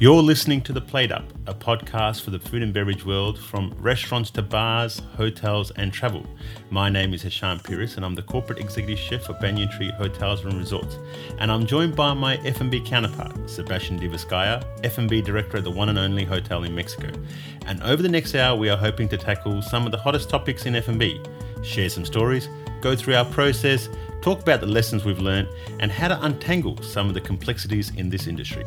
You're listening to The Plate Up, a podcast for the food and beverage world from restaurants to bars, hotels, and travel. My name is Hisham Piris, and I'm the corporate executive chef for Banyan Tree Hotels and Resorts. And I'm joined by my F&B counterpart, Sebastian Divascaya, F&B director at the one and only hotel in Mexico. And over the next hour, we are hoping to tackle some of the hottest topics in F&B, share some stories, go through our process, talk about the lessons we've learned, and how to untangle some of the complexities in this industry.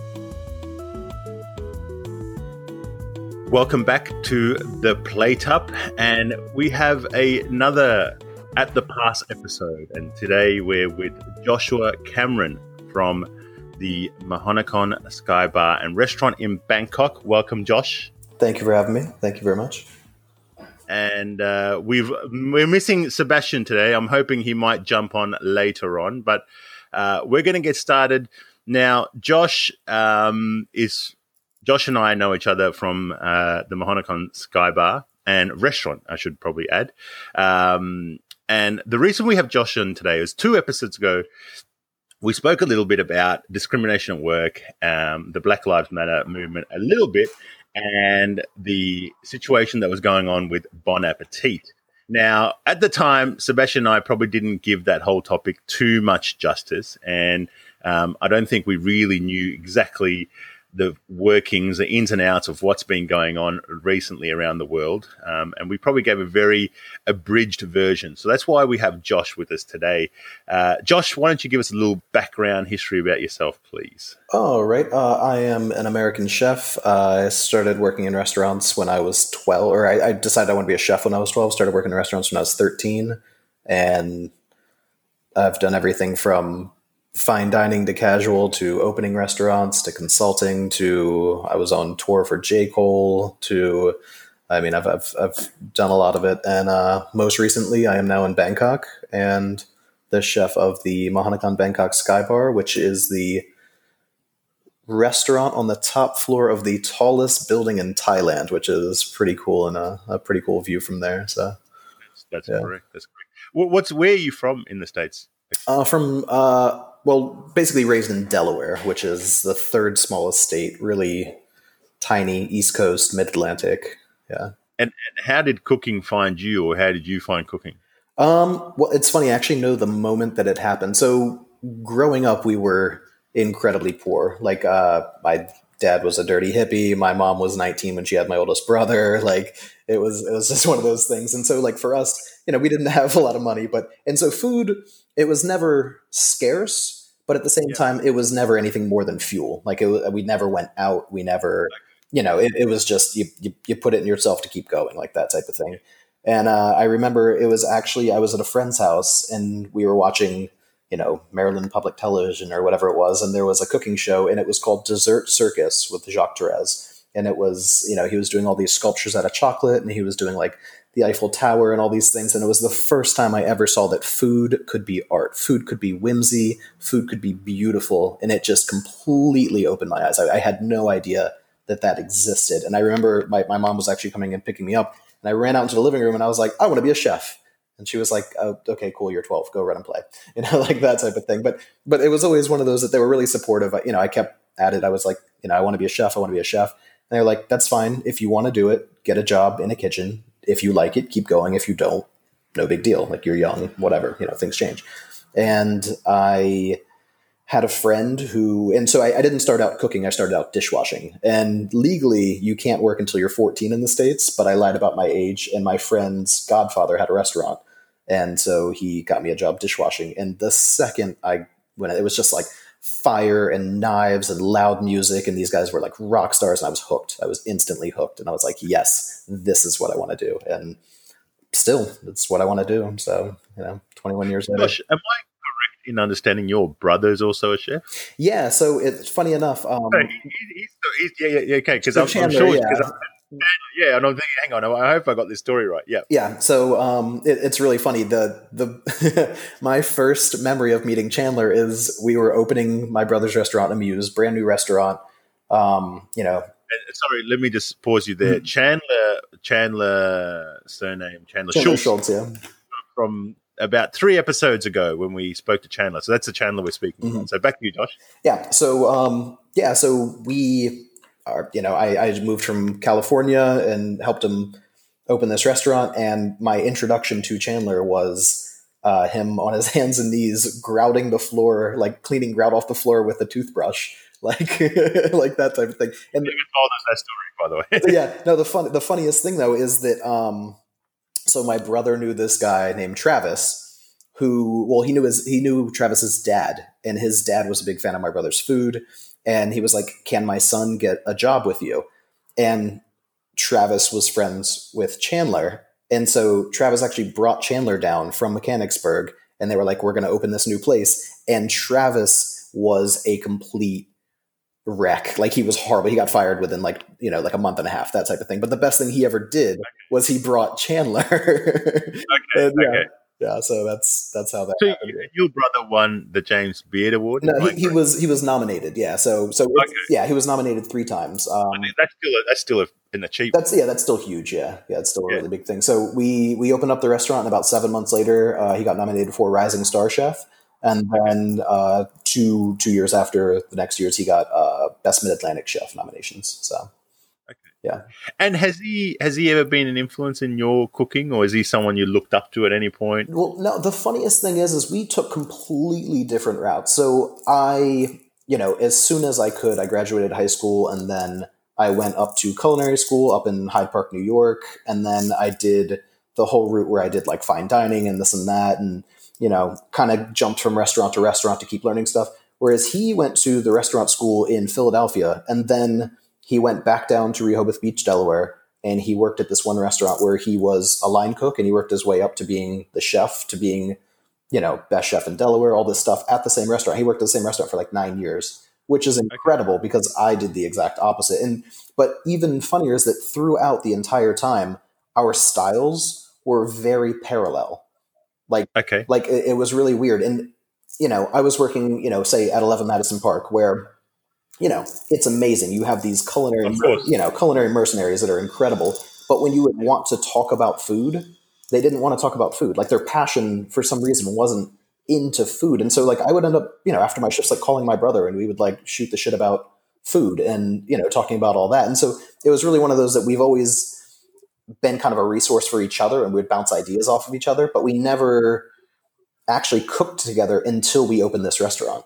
Welcome back to the Plate Up, and we have a, another at the pass episode. And today we're with Joshua Cameron from the Mahanakhon Sky Bar and Restaurant in Bangkok. Welcome, Josh. Thank you for having me. Thank you very much. And uh, we've we're missing Sebastian today. I'm hoping he might jump on later on, but uh, we're going to get started now. Josh um, is Josh and I know each other from uh, the Mahanakhon Sky Bar and restaurant, I should probably add. Um, and the reason we have Josh on today is two episodes ago, we spoke a little bit about discrimination at work, um, the Black Lives Matter movement, a little bit, and the situation that was going on with Bon Appetit. Now, at the time, Sebastian and I probably didn't give that whole topic too much justice, and um, I don't think we really knew exactly the workings, the ins and outs of what's been going on recently around the world. Um, and we probably gave a very abridged version. So that's why we have Josh with us today. Uh, Josh, why don't you give us a little background history about yourself, please? Oh, right. Uh, I am an American chef. Uh, I started working in restaurants when I was 12, or I, I decided I want to be a chef when I was 12, started working in restaurants when I was 13. And I've done everything from fine dining to casual to opening restaurants to consulting to I was on tour for J. Cole to I mean I've I've, I've done a lot of it and uh, most recently I am now in Bangkok and the chef of the Mahanakhon Bangkok Sky Bar which is the restaurant on the top floor of the tallest building in Thailand which is pretty cool and a, a pretty cool view from there so that's, that's yeah. correct that's great what's where are you from in the states uh, from uh, well, basically raised in Delaware, which is the third smallest state, really tiny, East Coast, Mid Atlantic. Yeah. And, and, how did cooking find you, or how did you find cooking? Um, well, it's funny. I actually know the moment that it happened. So, growing up, we were incredibly poor. Like, uh, my dad was a dirty hippie. My mom was 19 when she had my oldest brother. Like, it was it was just one of those things. And so, like for us, you know, we didn't have a lot of money, but and so food it was never scarce, but at the same yeah. time, it was never anything more than fuel. Like it, we never went out. We never, you know, it, it was just you, you, you put it in yourself to keep going, like that type of thing. And uh, I remember it was actually I was at a friend's house and we were watching, you know, Maryland Public Television or whatever it was, and there was a cooking show and it was called Dessert Circus with Jacques Torres. And it was, you know, he was doing all these sculptures out of chocolate and he was doing like the Eiffel Tower and all these things. And it was the first time I ever saw that food could be art. Food could be whimsy. Food could be beautiful. And it just completely opened my eyes. I, I had no idea that that existed. And I remember my, my mom was actually coming and picking me up. And I ran out into the living room and I was like, I want to be a chef. And she was like, oh, okay, cool. You're 12. Go run and play. You know, like that type of thing. But, but it was always one of those that they were really supportive. You know, I kept at it. I was like, you know, I want to be a chef. I want to be a chef. And they're like, that's fine. If you want to do it, get a job in a kitchen if you like it, keep going. If you don't, no big deal. Like you're young, whatever, you know, things change. And I had a friend who, and so I, I, didn't start out cooking, I started out dishwashing. And legally, you can't work until you're 14 in the States, but I lied about my age. And my friend's godfather had a restaurant. And so he got me a job dishwashing. And the second I went, it was just like, fire and knives and loud music and these guys were like rock stars and I was hooked. I was instantly hooked and I was like, yes, this is what I want to do. And still, it's what I want to do. So, you know, 21 years later. Gosh, am I correct in understanding your brother's also a chef? Yeah. So it's funny enough. Um, no, he, he's, he's, yeah, yeah, okay. Because so I'm, I'm, sure, yeah yeah, and I'm thinking, hang on, I hope I got this story right. Yeah, yeah. So um, it, it's really funny. The the my first memory of meeting Chandler is we were opening my brother's restaurant, Amuse, brand new restaurant. Um, you know, sorry, let me just pause you there. Mm-hmm. Chandler, Chandler surname Chandler, Chandler Schultz, Schultz, yeah, from about three episodes ago when we spoke to Chandler. So that's the Chandler we're speaking mm-hmm. So back to you, Josh. Yeah. So um, yeah. So we our, you know, I, I moved from California and helped him open this restaurant. And my introduction to Chandler was uh, him on his hands and knees, grouting the floor, like cleaning grout off the floor with a toothbrush, like like that type of thing. And you told us that story, by the way. yeah, no. The fun, the funniest thing though is that um, so my brother knew this guy named Travis, who well he knew his he knew Travis's dad, and his dad was a big fan of my brother's food, and he was like, "Can my son get a job with you?" And Travis was friends with Chandler, and so Travis actually brought Chandler down from Mechanicsburg, and they were like, "We're going to open this new place." And Travis was a complete wreck. Like he was horrible. He got fired within like you know like a month and a half, that type of thing. But the best thing he ever did was he brought Chandler. okay, and, yeah, okay. Yeah. So that's that's how that. So happened. your brother won the James Beard Award. No, he, he was he was nominated. Yeah, so so Okay. yeah, he was nominated three times. Um, I mean, that's still a, that's still a, an achievement. that's yeah, that's still huge. Yeah, yeah, it's still a Yeah. really big thing. So we we opened up the restaurant, and about seven months later, uh, he got nominated for Rising Star Chef, and then uh, two two years after the next years, he got uh, Best Mid Atlantic Chef nominations. So And has he has he ever been an influence in your cooking, or is he someone you looked up to at any point? Well, no, the funniest thing is, is we took completely different routes. So I, you know, as soon as I could, I graduated high school and then I went up to culinary school up in Hyde Park, New York. And then I did the whole route where I did like fine dining and this and that. And, you know, kind of jumped from restaurant to restaurant to keep learning stuff. Whereas he went to the restaurant school in Philadelphia and then he went back down to Rehoboth Beach, Delaware, and he worked at this one restaurant where he was a line cook and he worked his way up to being the chef, to being, you know, best chef in Delaware, all this stuff at the same restaurant. He worked at the same restaurant for like nine years, which is incredible because I did the exact opposite. And but even funnier is that throughout the entire time, our styles were very parallel. Like Okay, like it, it was really weird and you know i was working you know say at 11 madison park where you know it's amazing. You have these culinary you know culinary mercenaries that are incredible but when you would want to talk about food they didn't want to talk about food. Like their passion for some reason wasn't into food. And so like i would end up you know after my shifts like calling my brother and we would like shoot the shit about food and you know talking about all that. And so it was really one of those that we've always been kind of a resource for each other and we'd bounce ideas off of each other but we never actually cooked together until we opened this restaurant.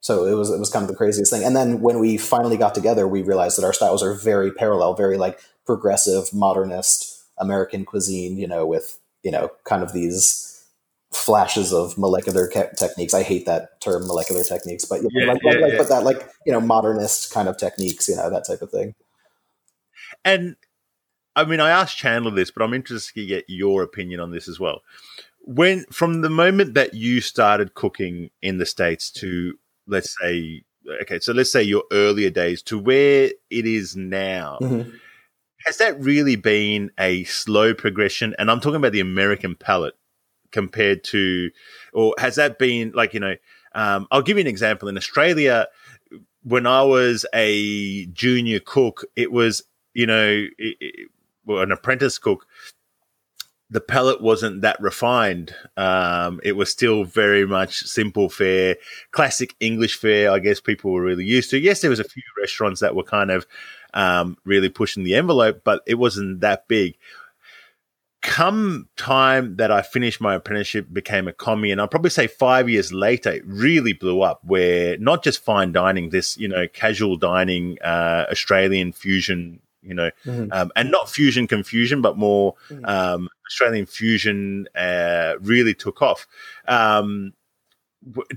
So it was it was kind of the craziest thing. And then when we finally got together, we realized that our styles are very parallel, very like progressive, modernist American cuisine. You know, with you know kind of these flashes of molecular ke- techniques. I hate that term, molecular techniques, but you know, Yeah, like, yeah, like, yeah. but that like you know modernist kind of techniques. You know that type of thing. and I mean, I asked Chandler this, but I'm interested to get your opinion on this as well. When from the moment that you started cooking in the states to let's say, okay, so let's say your earlier days to where it is now. Mhm. has that really been a slow progression? And I'm talking about the American palate compared to, or has that been like, you know, um, I'll give you an example. In Australia, when I was a junior cook, it was, you know, it, it, well, an apprentice cook, the palate wasn't that refined. Um, it was still very much simple fare, classic English fare. I guess people were really used to. Yes, there was a few restaurants that were kind of um, really pushing the envelope, but it wasn't that big. Come time that I finished my apprenticeship, became a commis, and I'll probably say five years later, it really blew up. Where not just fine dining, this you know casual dining, uh, Australian fusion, you know, Mhm. um, and not fusion confusion, but more Mhm. um, Australian fusion uh, really took off. Um,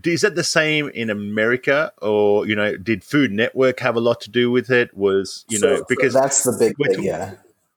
is that the same in America, or you know, did Food Network have a lot to do with it? Was you So- know because that's the big we're thing. talking- Yeah.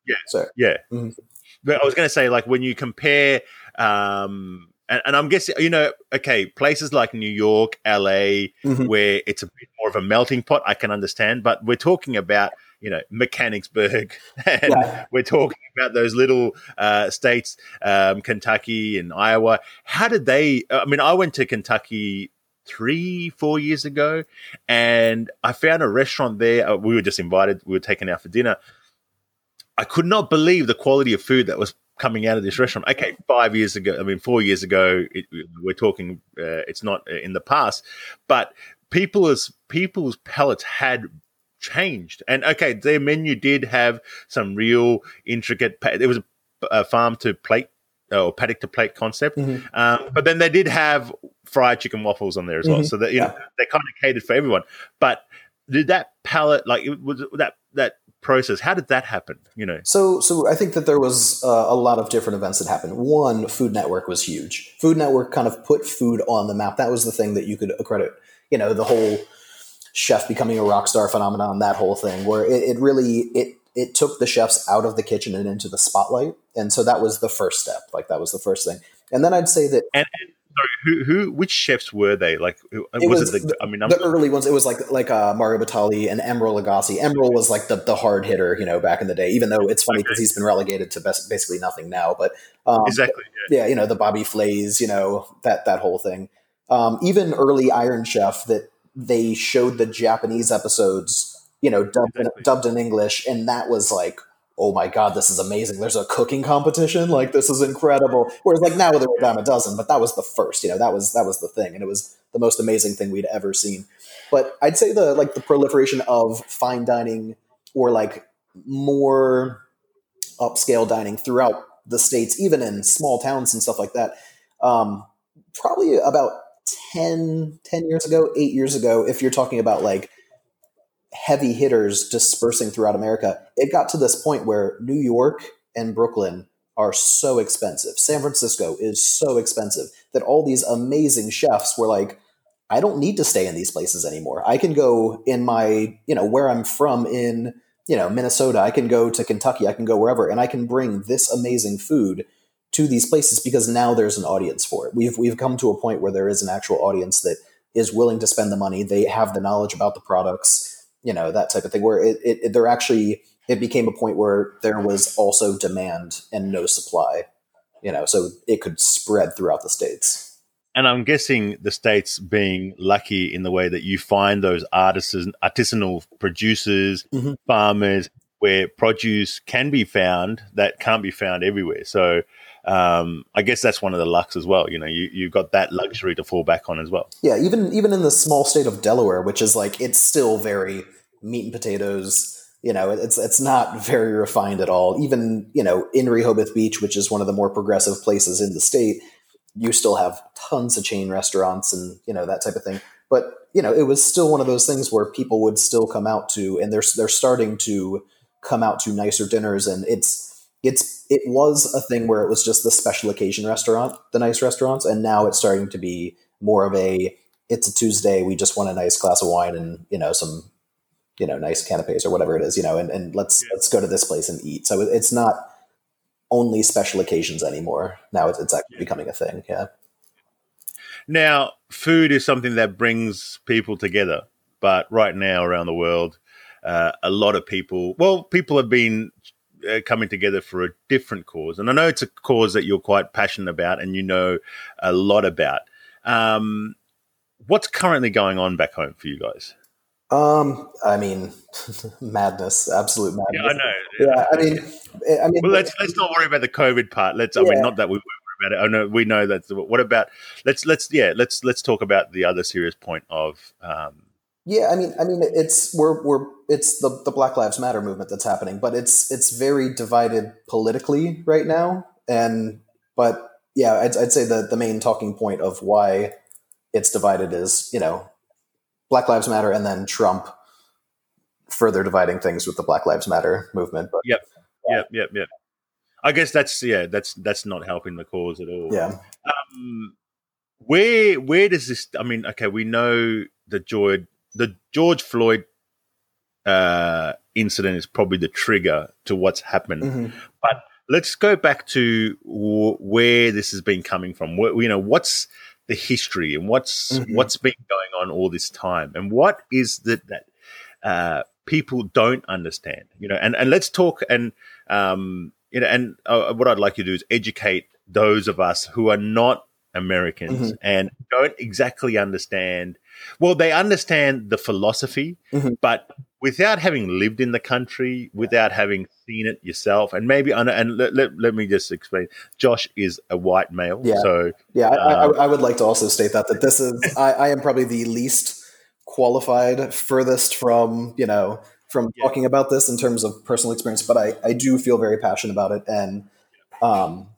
Yeah. Sorry. yeah, Mhm. but I was going to say like when you compare. Um, and, and I'm guessing, you know, okay, places like New York, LA, Mhm. where it's a bit more of a melting pot, I can understand. But we're talking about, you know, Mechanicsburg, and Yeah. we're talking about those little uh, states, um, Kentucky and Iowa. How did they? I mean, I went to Kentucky three, four years ago, and I found a restaurant there. Uh, we were just invited. We were taken out for dinner. I could not believe the quality of food that was coming out of this restaurant. Okay, five years ago, I mean, four years ago, it, we're talking. Uh, it's not in the past, but people's people's palates had changed. And okay, their menu did have some real intricate. It was a, a farm to plate or paddock to plate concept, Mhm. um, but then they did have fried chicken waffles on there as well. Mhm. So that you know they kind of catered for everyone. But did that palette like it was that that process? How did that happen? You know, So, so I think that there was uh, a lot of different events that happened. One, Food Network was huge. Food Network kind of put food on the map. That was the thing that you could accredit. You know, the whole chef becoming a rock star phenomenon. That whole thing, where it, it really it it took the chefs out of the kitchen and into the spotlight. And so that was the first step. Like that was the first thing. And then I'd say that and, and sorry, who who which chefs were they? Like, who- It was, was it the? I mean, I'm, the early ones, it was like like uh, Mario Batali and Emeril Lagasse. Emeril was like the, the hard hitter, you know, back in the day. Even though it's funny because he's been relegated to best, basically nothing now. But um, exactly. Yeah. yeah, you know, the Bobby Flays, you know, that that whole thing. Um, even early Iron Chef that they showed the Japanese episodes, you know, dubbed, Exactly. in, dubbed in English, and that was like, oh my god, this is amazing. There's a cooking competition, like this is incredible. Whereas like now there were a dime a dozen, but that was the first, you know, that was that was the thing, and it was the most amazing thing we'd ever seen. But I'd say the like the proliferation of fine dining or like more upscale dining throughout the states, even in small towns and stuff like that. Um, probably about 10, 10 years ago, eight years ago, if you're talking about like heavy hitters dispersing throughout America, it got to this point where New York and Brooklyn are so expensive. San Francisco is so expensive that all these amazing chefs were like, I don't need to stay in these places anymore. I can go in my, you know, where I'm from in, you know, Minnesota. I can go to Kentucky. I can go wherever, and I can bring this amazing food to these places because now there's an audience for it. We've we've come to a point where there is an actual audience that is willing to spend the money. They have the knowledge about the products, you know, that type of thing. Where it, it, it they're actually it became a point where there was also demand and no supply, you know, so it could spread throughout the states. And I'm guessing the states being lucky in the way that you find those artisans, artisanal producers, Mhm. farmers, where produce can be found that can't be found everywhere. So um, I guess that's one of the lucks as well. You know, you you've got that luxury to fall back on as well. Yeah, even even in the small state of Delaware, which is like it's still very meat and potatoes. You know, it's it's not very refined at all. Even you know in Rehoboth Beach, which is one of the more progressive places in the state, you still have tons of chain restaurants and you know that type of thing. But you know, it was still one of those things where people would still come out to, and they're they're starting to come out to nicer dinners, and it's it's it was a thing where it was just the special occasion restaurant, the nice restaurants, and now it's starting to be more of a it's a Tuesday, we just want a nice glass of wine and you know some you know nice canapes or whatever it is, you know, and, and let's Yeah. let's go to this place and eat. So it's not only special occasions anymore. Now it's, it's actually becoming a thing. Yeah. Now, food is something that brings people together, but right now around the world, uh, a lot of people, well, people have been uh, coming together for a different cause, and I know it's a cause that you're quite passionate about and you know a lot about. Um, what's currently going on back home for you guys? Um, I mean, madness, absolute madness. Yeah, I know. Yeah, I mean, I mean, Well, let's let's not worry about the COVID part. Let's. I mean, not that we worry about it. I know we know that. What about? Let's let's yeah. Let's let's talk about the other serious point of. Um, Yeah, I mean, I mean, it's we're we're it's the the Black Lives Matter movement that's happening, but it's it's very divided politically right now, and but yeah, I'd, I'd say the the main talking point of why it's divided is you know Black Lives Matter, and then Trump further dividing things with the Black Lives Matter movement. But Yep, yep, yep. I guess that's yeah. That's that's not helping the cause at all. yeah, Um, where where does this? I mean, okay, we know the George the George Floyd uh, incident is probably the trigger to what's happened. Mhm. let's go back to w- where this has been coming from. What, you know, what's the history and what's Mhm. what's been going on all this time, and what is that that uh, people don't understand? You know, and and let's talk and um, you know, and uh, what I'd like you to do is educate those of us who are not Americans Mhm. and don't exactly understand. Well, they understand the philosophy, Mhm. but without having lived in the country, without having seen it yourself, and maybe and, and let, let, let me just explain. Josh is a white male, Yeah. so yeah. I, I, I would like to also state that that this is I, I am probably the least qualified, furthest from you know from Yeah. talking about this in terms of personal experience, but I I do feel very passionate about it, and um,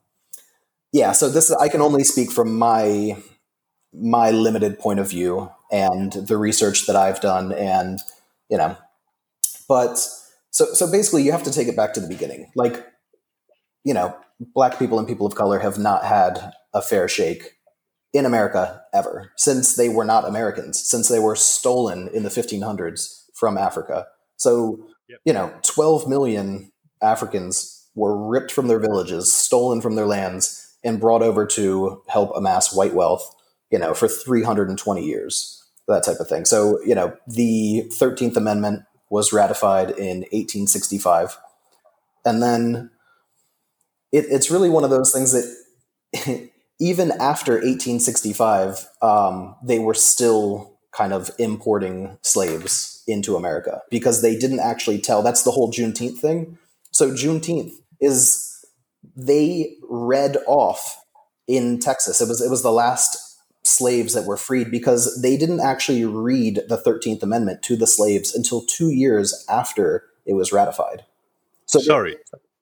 yeah. So this I can only speak from my my limited point of view and the research that I've done, and you know, but so so basically, you have to take it back to the beginning, like you know, black people and people of color have not had a fair shake in America ever since they were not Americans, since they were stolen in the 1500s from Africa. So, Yep. you know, 12 million Africans were ripped from their villages, stolen from their lands, and brought over to help amass white wealth, you know, for 320 years, that type of thing. So, you know, the 13th Amendment was ratified in 1865. And then it, it's really one of those things that even after 1865, um, they were still kind of importing slaves into America because they didn't actually tell. That's the whole Juneteenth thing. So Juneteenth is they read off in Texas. It was it was the last slaves that were freed because they didn't actually read the 13th Amendment to the slaves until two years after it was ratified. So Sorry.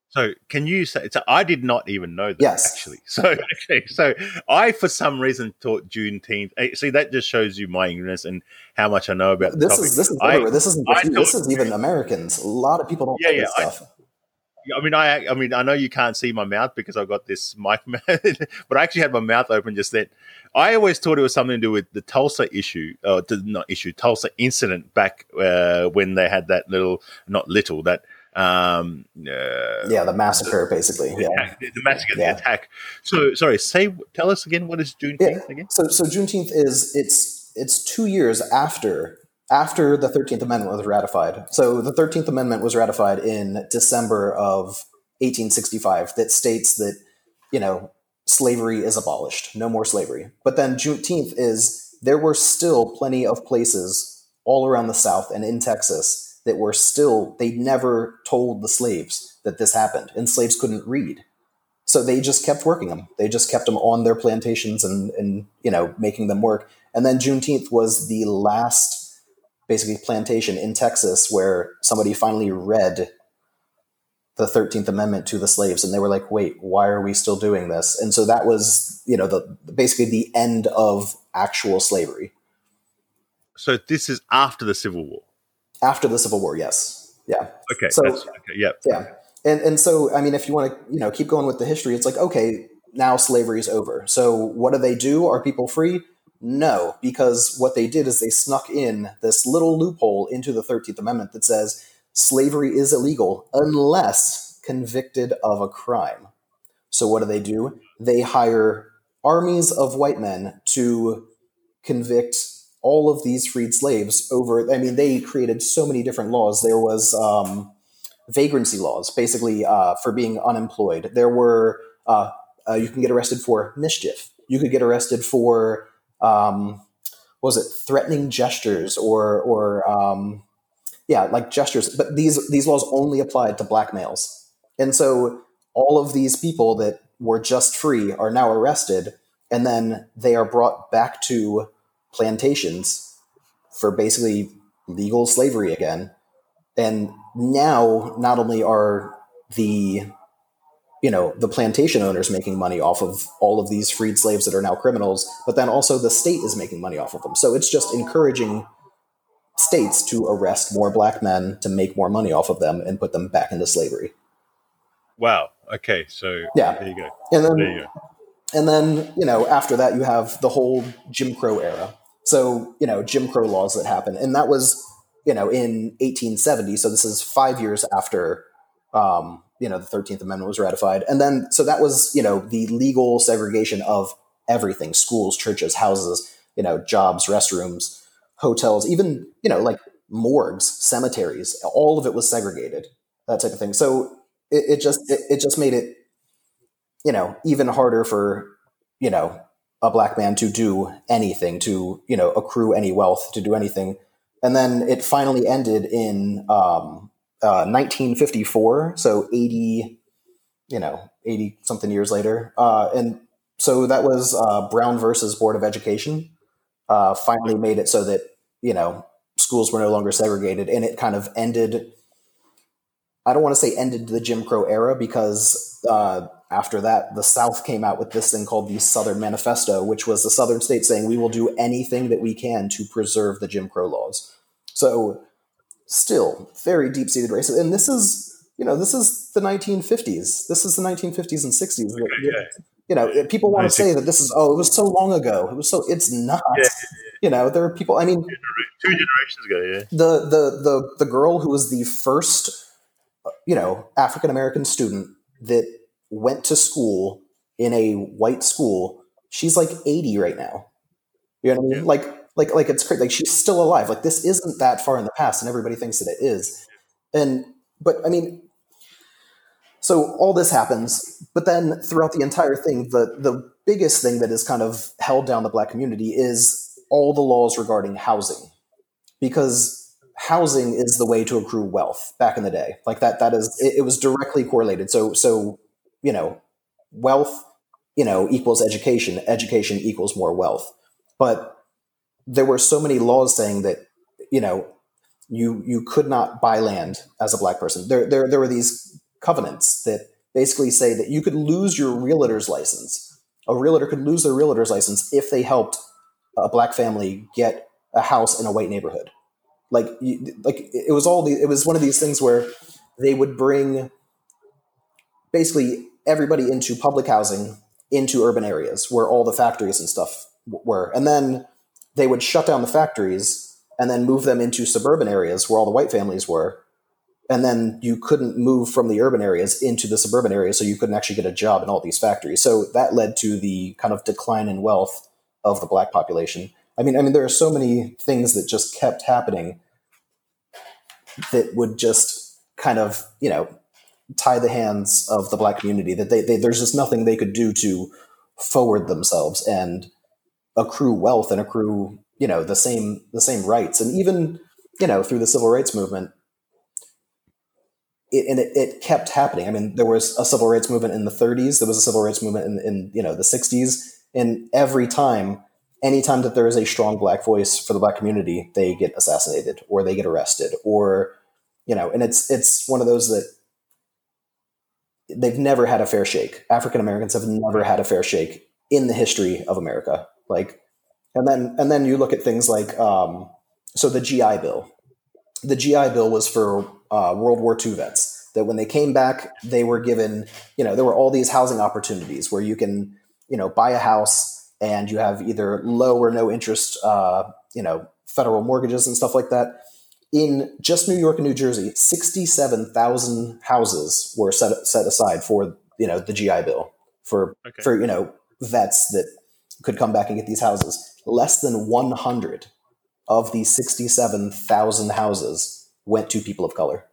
So can you say? So I did not even know that Yes. actually. So okay, so I for some reason thought Juneteenth. eh, See, that just shows you my ignorance and how much I know about the this topic. is this is I- this isn't I this is even Americans. A lot of people don't Yeah, know this I- stuff. I mean, I, I mean, I know you can't see my mouth because I've got this mic, but I actually had my mouth open just then. I always thought it was something to do with the Tulsa issue, uh, the- not issue, Tulsa incident back uh, when they had that little, not little, that um, uh, yeah, the massacre, basically. Yeah. attack, the massacre, Yeah. the attack. So, sorry, say, tell us again, what is Juneteenth Yeah. again? So, so Juneteenth is it's it's two years after after the Thirteenth Amendment was ratified. So the Thirteenth Amendment was ratified in December of 1865. That states that you know slavery is abolished, no more slavery. But then Juneteenth is there were still plenty of places all around the South and in Texas that were still they never told the slaves that this happened, and slaves couldn't read. So they just kept working them. They just kept them on their plantations and, and you know making them work. And then Juneteenth was the last basically plantation in Texas where somebody finally read the Thirteenth Amendment to the slaves, and they were like, "Wait, why are we still doing this?" And so that was you know the basically the end of actual slavery So, this is after the Civil War. after the Civil War. Yes, yeah. Okay, So- okay, yeah. Yeah. And and so I mean if you want to, you know, keep going with the history, it's like, okay, now slavery is over. So what do they do? Are people free? No, because what they did is they snuck in this little loophole into the 13th Amendment that says slavery is illegal unless convicted of a crime. So what do they do? They hire armies of white men to convict all of these freed slaves over I mean they created so many different laws. There was um vagrancy laws, basically uh, for being unemployed. There were uh, uh, you can get arrested for mischief. You could get arrested for um, was it? Threatening gestures or or um, yeah like gestures. But these these laws only applied to black males, and so all of these people that were just free are now arrested, and then they are brought back to plantations for basically legal slavery again. And now not only are the you know the plantation owners making money off of all of these freed slaves that are now criminals but then also the state is making money off of them so it's just encouraging states to arrest more black men to make more money off of them and put them back into slavery Wow. Okay, so Yeah. there you go. and then There you go. and then you know after that you have the whole jim crow era so you know jim crow laws that happen and that was you know in 1870 so this is five years after um, you know the 13th amendment was ratified. And then so that was you know the legal segregation of everything schools churches houses you know jobs restrooms hotels even you know like morgues cemeteries all of it was segregated that type of thing. So it, it just it, it just made it you know even harder for you know a black man to do anything to you know accrue any wealth to do anything. And then it finally ended in um, uh, 1954 so 80 you know 80 something years later uh, and so that was uh, brown versus board of education uh, finally made it so that you know, schools were no longer segregated, and it kind of ended. I don't want to say ended the Jim Crow era because uh, after that, the South came out with this thing called the Southern Manifesto, which was the Southern states saying we will do anything that we can to preserve the Jim Crow laws. So, still very deep seated racism, and this is you know this is the 1950s. This is the 1950s and 60s. Okay, You know, uh, people want to say that this is oh, it was so long ago. It was so. It's not. Yeah, yeah, you know, there are people. I mean, two generations ago. Yeah. The the the the girl who was the first, uh, you know, African American student that went to school in a white school. She's like 80 right now. You know what I mean? Yeah. Like like like it's crazy. Like she's still alive. Like this isn't that far in the past, and everybody thinks that it is. And but I mean, so all this happens, but then throughout the entire thing, the the biggest thing that is kind of held down the black community is all the laws regarding housing, because housing is the way to accrue wealth back in the day. Like that, that is it, it was directly correlated. So so you know, wealth you know equals education, education equals more wealth, but there were so many laws saying that you know you you could not buy land as a black person. There there there were these covenants that basically say that you could lose your realtor's license. A realtor could lose their realtor's license if they helped a black family get a house in a white neighborhood. Like you, like it was all the, it was one of these things where they would bring basically everybody into public housing into urban areas where all the factories and stuff were. And then they would shut down the factories and then move them into suburban areas where all the white families were. And then you couldn't move from the urban areas into the suburban areas, so you couldn't actually get a job in all these factories. So that led to the kind of decline in wealth of the black population. I mean, I mean, there are so many things that just kept happening that would just kind of, you know, tie the hands of the black community. That they, they there's just nothing they could do to forward themselves and accrue wealth and accrue you know the same the same rights. And even you know through the civil rights movement it, and it, it kept happening. I mean there was a civil rights movement in the 30s there was a civil rights movement in, in you know the 60s and every time anytime that there is a strong black voice for the black community they get assassinated or they get arrested or you know and it's it's one of those that they've never had a fair shake. African americans have never had a fair shake in the history of america like, and then and then you look at things like um, so the GI Bill. The GI Bill was for uh, World War II vets. That when they came back, they were given, you know, there were all these housing opportunities where you can, you know, buy a house and you have either low or no interest, uh, you know, federal mortgages and stuff like that. In just New York and New Jersey, sixty-seven thousand houses were set set aside for you know the GI Bill for okay. for you know vets that could come back and get these houses. Less than 100 of these 67,000 houses went to people of color.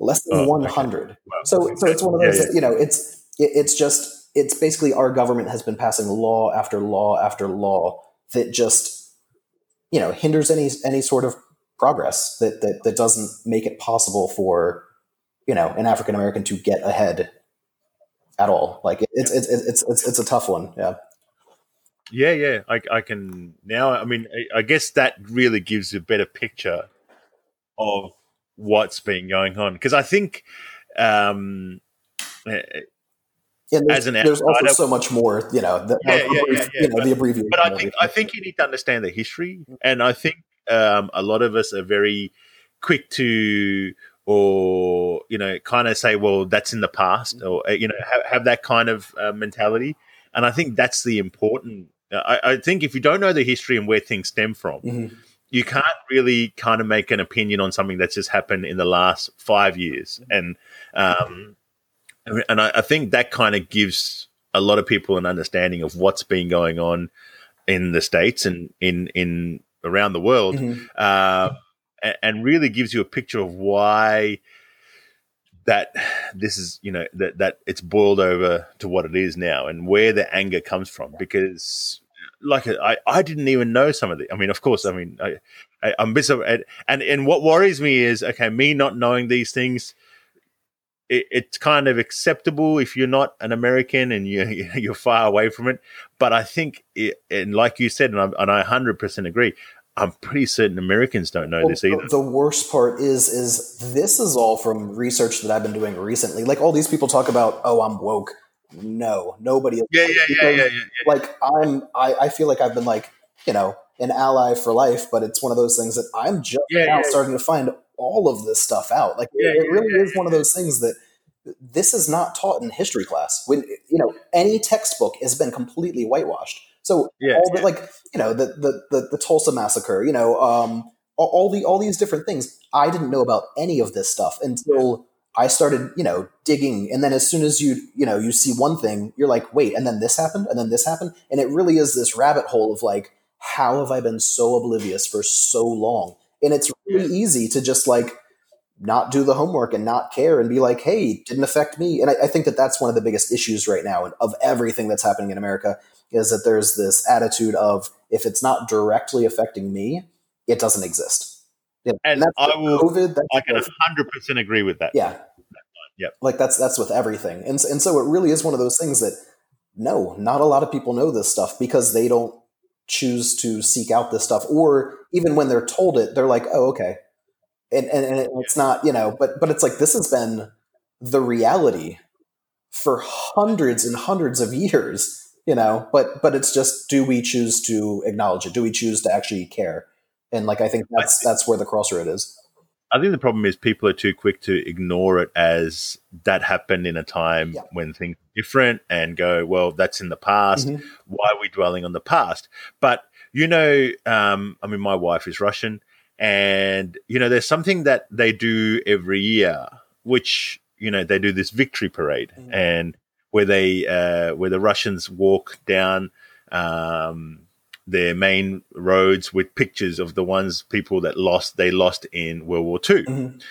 Less than oh, 100. Okay. Wow. So, so it's one of those, yeah, yeah. you know, it's, it, it's just, it's basically our government has been passing law after law after law that just, you know, hinders any, any sort of progress that, that, that doesn't make it possible for, you know, an African American to get ahead at all. Like it's, it's, it's, it's, it's a tough one. Yeah. Yeah, yeah, I, I can now. I mean, I, I guess that really gives a better picture of what's been going on because I think, um, eh, eh, yeah, there's, also so much more, you know, the, yeah, yeah, yeah. You know, but, the abbreviation. But I think I think you need to understand the history, and I think um, a lot of us are very quick to or you know kind of say well that's in the past or eh, you know have, have that kind of uh, mentality and i think that's the important I, I, think if you don't know the history and where things stem from, mm-hmm. you can't really kind of make an opinion on something that's just happened in the last five years. And um, and I, I think that kind of gives a lot of people an understanding of what's been going on in the states and in in around the world, mm-hmm. uh, and, and really gives you a picture of why that this is you know that that it's boiled over to what it is now and where the anger comes from because like I, I didn't even know some of the I mean of course I mean I, I am bit of and and what worries me is okay me not knowing these things it, it's kind of acceptable if you're not an American and you you're far away from it. But I think it, and like you said and I, and I 100% agree I'm pretty certain Americans don't know Well, this either. the- worst part is is this is all from research that I've been doing recently. Like all these people talk about, oh, I'm woke. No, nobody. is Yeah, yeah, yeah, yeah, yeah. Like I'm, I, I feel like I've been like, you know, an ally for life, but it's one of those things that I'm just now starting to find all of this stuff out. Like it, really is one of those things that this is not taught in history class. When you know any textbook has been completely whitewashed. So Yeah, all the yeah. like you know the the the, the Tulsa massacre, you know, um, all, all the all these different things. I didn't know about any of this stuff until I started, you know, digging. And then as soon as you you know you see one thing, you're like, wait, and then this happened, and then this happened, and it really is this rabbit hole of like, how have I been so oblivious for so long? And it's really easy to just like not do the homework and not care and be like, hey, it didn't affect me. And I, I think that that's one of the biggest issues right now and of everything that's happening in America is that there's this attitude of if it's not directly affecting me, it doesn't exist. Know, And that's I will- COVID. That's I can 100% agree with that. yeah. Yep. Like that's that's with everything. And and so it really is one of those things that no, not a lot of people know this stuff because they don't choose to seek out this stuff or even when they're told it, they're like, "Oh, okay." And and, and it's not, you know, but but it's like this has been the reality for hundreds and hundreds of years, you know, but but it's just do we choose to acknowledge it? Do we choose to actually care? And like I think that's that's where the crossroad is. I think the problem is people are too quick to ignore it as that happened in a time Yeah. when things were different and go, well, that's in the past. Mhm. Why are we dwelling on the past? But, you know, um, I mean, my wife is Russian, and, you know, there's something that they do every year, which, you know, they do this victory parade Mhm. and where they, uh, where the Russians walk down, um, their main roads with pictures of the ones people that lost they lost in World War II. Mhm.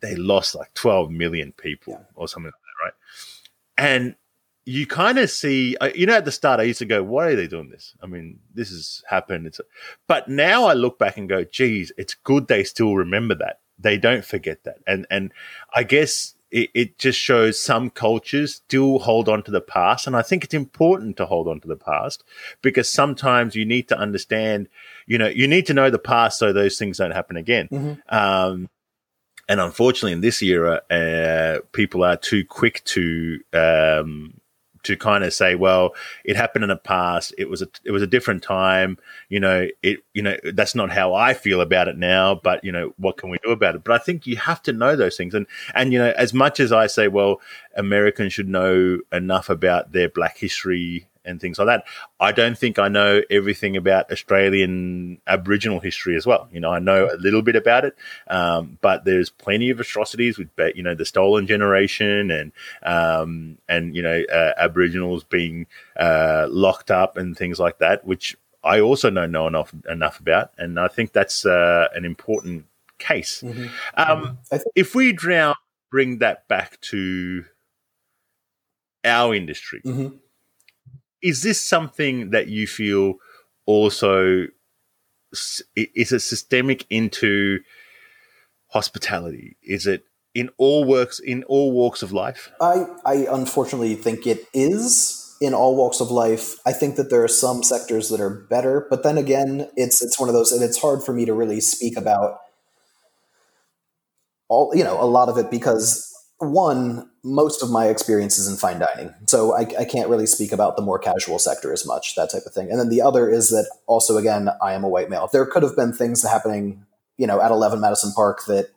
They lost like 12 million people Yeah. or something like that, right? And you kind of see, uh, you know, at the start, I used to go, "Why are they doing this?" I mean, this has happened. It's, but now I look back and go, "Geez, it's good they still remember that. They don't forget that." And and I guess it, it just shows some cultures still hold on to the past, and I think it's important to hold on to the past because sometimes you need to understand, you know, you need to know the past so those things don't happen again. Mhm. Um, and unfortunately, in this era, uh, people are too quick to um, to kind of say, "Well, it happened in the past. It was a it was a different time. You know, it you know that's not how I feel about it now. But you know, what can we do about it? But I think you have to know those things. And and you know, as much as I say, well, Americans should know enough about their Black history and things like that. I don't think I know everything about Australian Aboriginal history as well. You know, I know a little bit about it, um, but there's plenty of atrocities with, you know, the stolen generation and um, and you know uh, Aboriginals being uh, locked up and things like that, which I also don't know enough enough about, and I think that's uh, an important case. Mhm. Um, think if we now bring that back to our industry, Mhm. Is this something that you feel also is it systemic into hospitality? Is it in all works in all walks of life? I, I unfortunately think it is in all walks of life. I think that there are some sectors that are better, but then again, it's it's one of those, and it's hard for me to really speak about all you know a lot of it because one, most of my experience is in fine dining, so I, I can't really speak about the more casual sector as much, that type of thing. And then the other is that also, again, I am a white male. There could have been things happening, you know, at Eleven Madison Park that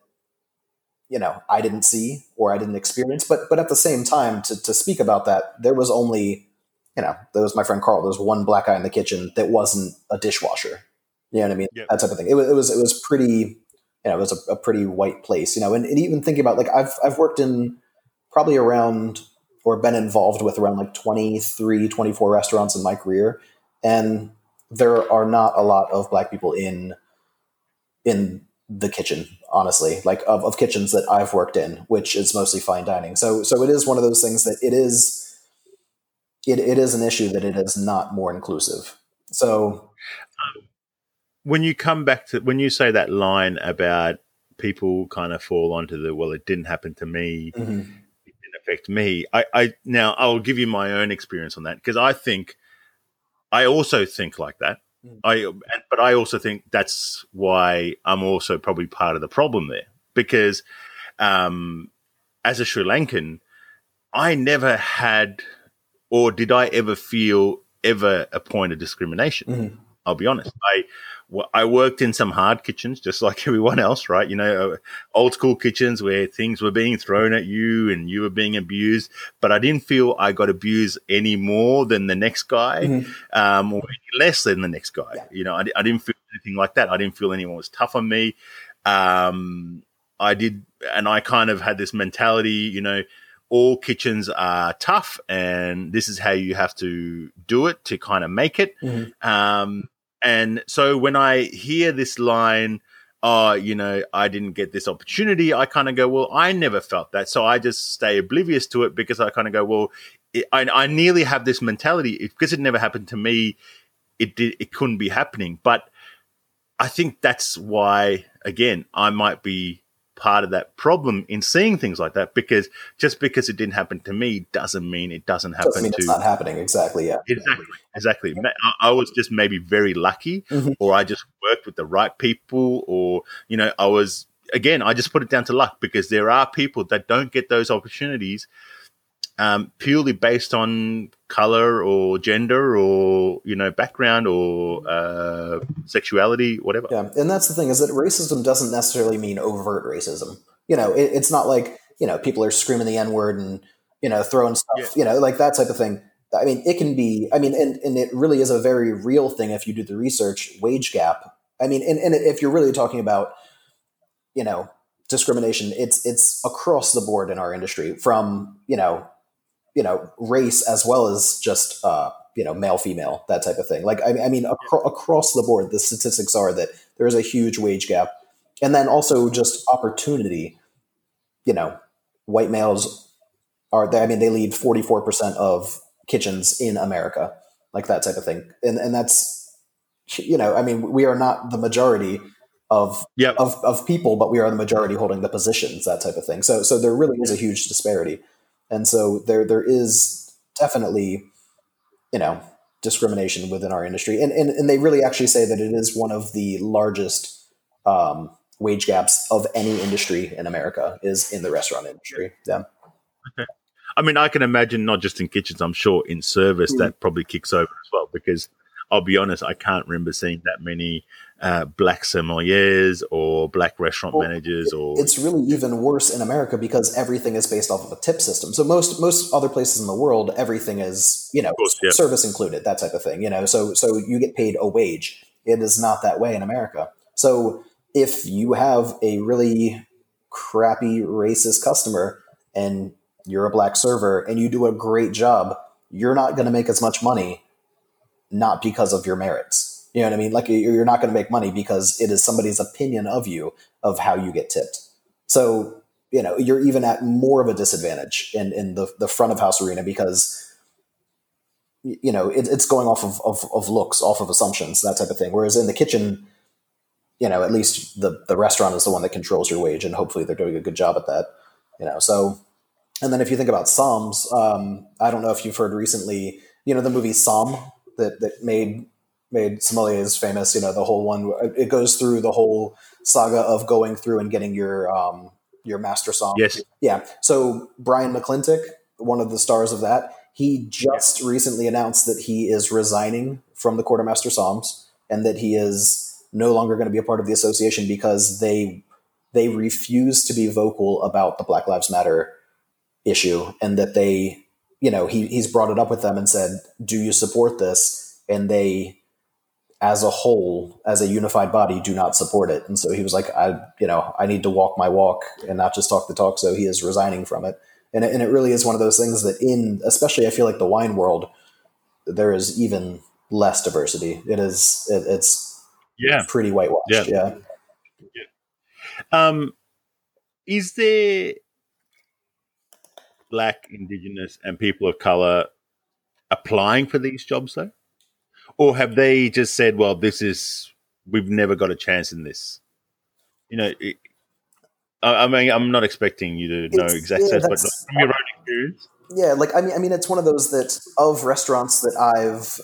you know I didn't see or I didn't experience. But but at the same time, to to speak about that, there was only you know there was my friend Carl. There was one black guy in the kitchen that wasn't a dishwasher. You know what I mean? Yeah. That type of thing. It was it was it was pretty. You know, it was a, a pretty white place. You know, and, and even thinking about like I've I've worked in probably around or been involved with around like 23 24 restaurants in my career and there are not a lot of black people in in the kitchen honestly like of, of kitchens that i've worked in which is mostly fine dining so so it is one of those things that it is it, it is an issue that it is not more inclusive so When you come back to when you say that line about people kind of fall onto the well, it didn't happen to me, mhm, it didn't affect me. I, I now I'll give you my own experience on that because I think I also think like that. Mm. I, but I also think that's why I'm also probably part of the problem there because, um, as a Sri Lankan, I never had, or did I ever feel ever a point of discrimination? Mm-hmm. I'll be honest. I I worked in some hard kitchens, just like everyone else, right? You know, uh, old school kitchens where things were being thrown at you and you were being abused. But I didn't feel I got abused any more than the next guy, mm-hmm. um, or any less than the next guy. Yeah. You know, I, I, didn't feel anything like that. I didn't feel anyone was tough on me. Um, I did, and I kind of had this mentality, you know, all kitchens are tough and this is how you have to do it to kind of make it. Mm-hmm. Um, and so when I hear this line, oh, you know, I didn't get this opportunity, I kind of go, well, I never felt that. So I just stay oblivious to it because I kind of go, well, it, I, I nearly have this mentality because it never happened to me. It did, it couldn't be happening. But I think that's why, again, I might be part of that problem in seeing things like that because just because it didn't happen to me doesn't mean it doesn't happen doesn't mean to it's not happening. Exactly yeah. Exactly exactly. I was just maybe very lucky mm-hmm. or i just worked with the right people or you know i was again i just put it down to luck because there are people that don't get those opportunities um, purely based on color or gender or you know background or uh, sexuality, whatever. Yeah, and that's the thing is that racism doesn't necessarily mean overt racism. You know, it, it's not like you know people are screaming the n word and you know throwing stuff. Yeah. You know, like that type of thing. I mean, it can be. I mean, and, and it really is a very real thing if you do the research. Wage gap. I mean, and, and if you're really talking about, you know, discrimination, it's it's across the board in our industry from you know you know race as well as just uh, you know male female that type of thing. Like i, I mean acro- across the board the statistics are that there is a huge wage gap. And then also just opportunity you know white males are there, i mean they lead 44% of kitchens in america like that type of thing. And and that's you know i mean we are not the majority of, yep. of of people but we are the majority holding the positions that type of thing. So so there really is a huge disparity and so there there is definitely, you know, discrimination within our industry. And, and, and they really actually say that it is one of the largest um, wage gaps of any industry in America is in the restaurant industry. Yeah. Okay. I mean, I can imagine not just in kitchens, I'm sure in service mm-hmm. that probably kicks over as well because I'll be honest, I can't remember seeing that many uh, black sommeliers or black restaurant well, managers. Or it's really even worse in America because everything is based off of a tip system. So most most other places in the world, everything is you know course, yeah. service included, that type of thing. You know, so so you get paid a wage. It is not that way in America. So if you have a really crappy racist customer and you're a black server and you do a great job, you're not going to make as much money not because of your merits. You know what I mean? Like you're not going to make money because it is somebody's opinion of you of how you get tipped. So, you know, you're even at more of a disadvantage in, in the, the front of house arena because, you know, it, it's going off of, of, of looks, off of assumptions, that type of thing. Whereas in the kitchen, you know, at least the, the restaurant is the one that controls your wage and hopefully they're doing a good job at that, you know? So, and then if you think about Somms, um, I don't know if you've heard recently, you know, the movie Somm that that made made sommeliers famous. You know, the whole one. It goes through the whole saga of going through and getting your um, your master somm. Yes. Yeah. So Brian McClintic, one of the stars of that, he just yeah. recently announced that he is resigning from the Court of Master Somms and that he is no longer going to be a part of the association because they they refuse to be vocal about the Black Lives Matter issue and that they you know, he, he's brought it up with them and said, do you support this? And they, as a whole, as a unified body, do not support it. And so he was like, I, you know, I need to walk my walk and not just talk the talk. So he is resigning from it. And it, and it really is one of those things that in, especially I feel like the wine world, there is even less diversity. It is, it, it's yeah, pretty whitewashed. Yeah. yeah. yeah. Um, is there black, indigenous, and people of color applying for these jobs though? Or have they just said, well, this is, we've never got a chance in this? You know, it, I, mean, I'm not expecting you to know exactly, yeah, but from your own experience. Yeah, like I mean, I mean, it's one of those that of restaurants that I've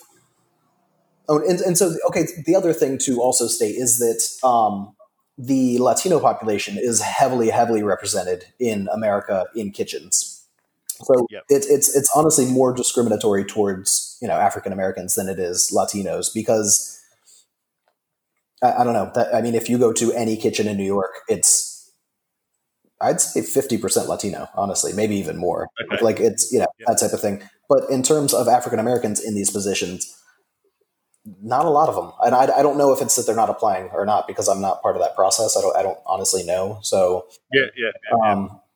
Oh, and, and so okay. The other thing to also state is that um, the Latino population is heavily, heavily represented in America in kitchens. So Yep. it's it's it's honestly more discriminatory towards you know African Americans than it is Latinos because I, I don't know. That, I mean, if you go to any kitchen in New York, it's I'd say fifty percent Latino, honestly, maybe even more. Okay. Like it's you know that type of thing. But in terms of African Americans in these positions, not a lot of them. And I, I don't know if it's that they're not applying or not because I'm not part of that process. I don't I don't honestly know. So Yeah, yeah. yeah. um, s-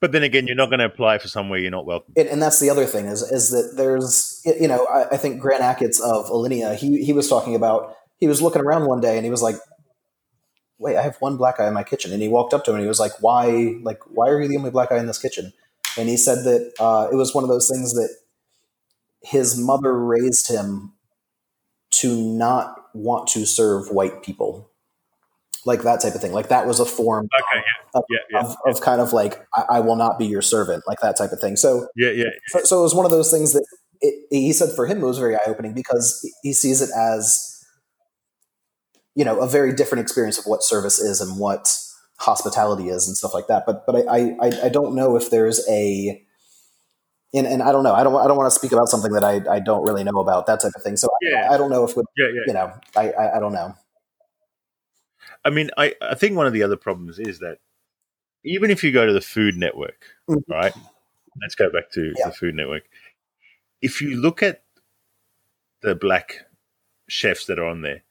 But then again, you're not going to apply for somewhere you're not welcome. and, and that's the other thing is is that there's you know I, I think Grant Achatz of Alinea he he was talking about he was looking around one day and he was like wait I have one black guy in my kitchen. And he walked up to him and he was like why like why are you the only black guy in this kitchen? And he said that uh, it was one of those things that his mother raised him to not want to serve white people like that type of thing like that was a form Okay, of, yeah, yeah, of, of kind of like I, I will not be your servant like that type of thing so yeah, yeah. so, so it was one of those things that it, he said for him it was very eye opening because he sees it as, you know, a very different experience of what service is and what hospitality is and stuff like that. But but I I, I don't know if there's a and, and I don't know I don't I don't want to speak about something that I, I don't really know about that type of thing. So Yeah. I, I don't know if with, Yeah, yeah. you know I, I I don't know. I mean, I, I think one of the other problems is that even if you go to the Food Network, Mhm. right? Let's go back to Yeah. the Food Network. If you look at the black chefs that are on there,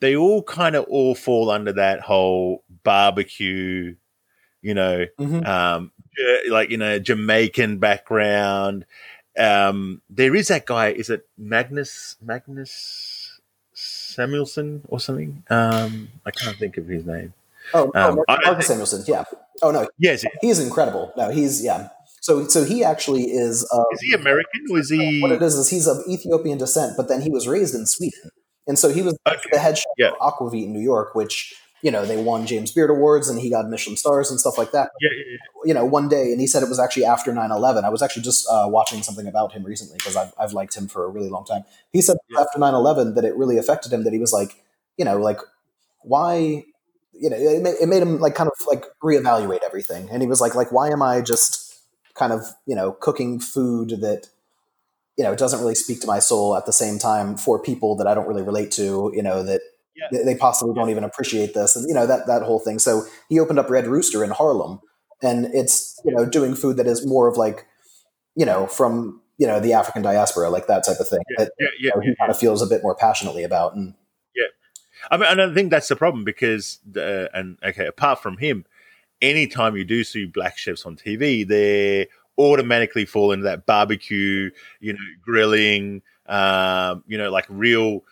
they all kind of all fall under that whole barbecue, you know, Mhm. um, like you know, Jamaican background. Um, there is that guy. Is it Magnus Magnus Samuelsson or something? Um, I can't think of his name. Oh, oh Um, I- Marcus Samuelsson, yeah. Oh no, Yes, he's incredible. No, he's yeah. So so he actually is. Uh, is he American or is he? what it is is he's of Ethiopian descent, but then he was raised in Sweden, and so he was Okay. the head chef Yeah. for Aquavit in New York, which you know they won James Beard awards and he got Michelin stars and stuff like that. Yeah, yeah, yeah. You know, one day, and he said it was actually after 9-11. I was actually just uh, watching something about him recently because I've I've liked him for a really long time. He said after 9-11 that it really affected him. That he was like, you know, like why. You know, it made, it made him like kind of like reevaluate everything, and he was like, like, why am I just kind of you know cooking food that you know doesn't really speak to my soul at the same time for people that I don't really relate to, you know that Yeah. they, they possibly don't even appreciate this, and you know that that whole thing. So he opened up Red Rooster in Harlem, and it's you know doing food that is more of like you know from you know the African diaspora, like that type of thing Yeah, that yeah, you know, yeah, he kind of feels a bit more passionately about, and I mean, and I think that's the problem because, and okay, apart from him, anytime you do see black chefs on TV, they automatically fall into that barbecue, you know, grilling, um, you know, like real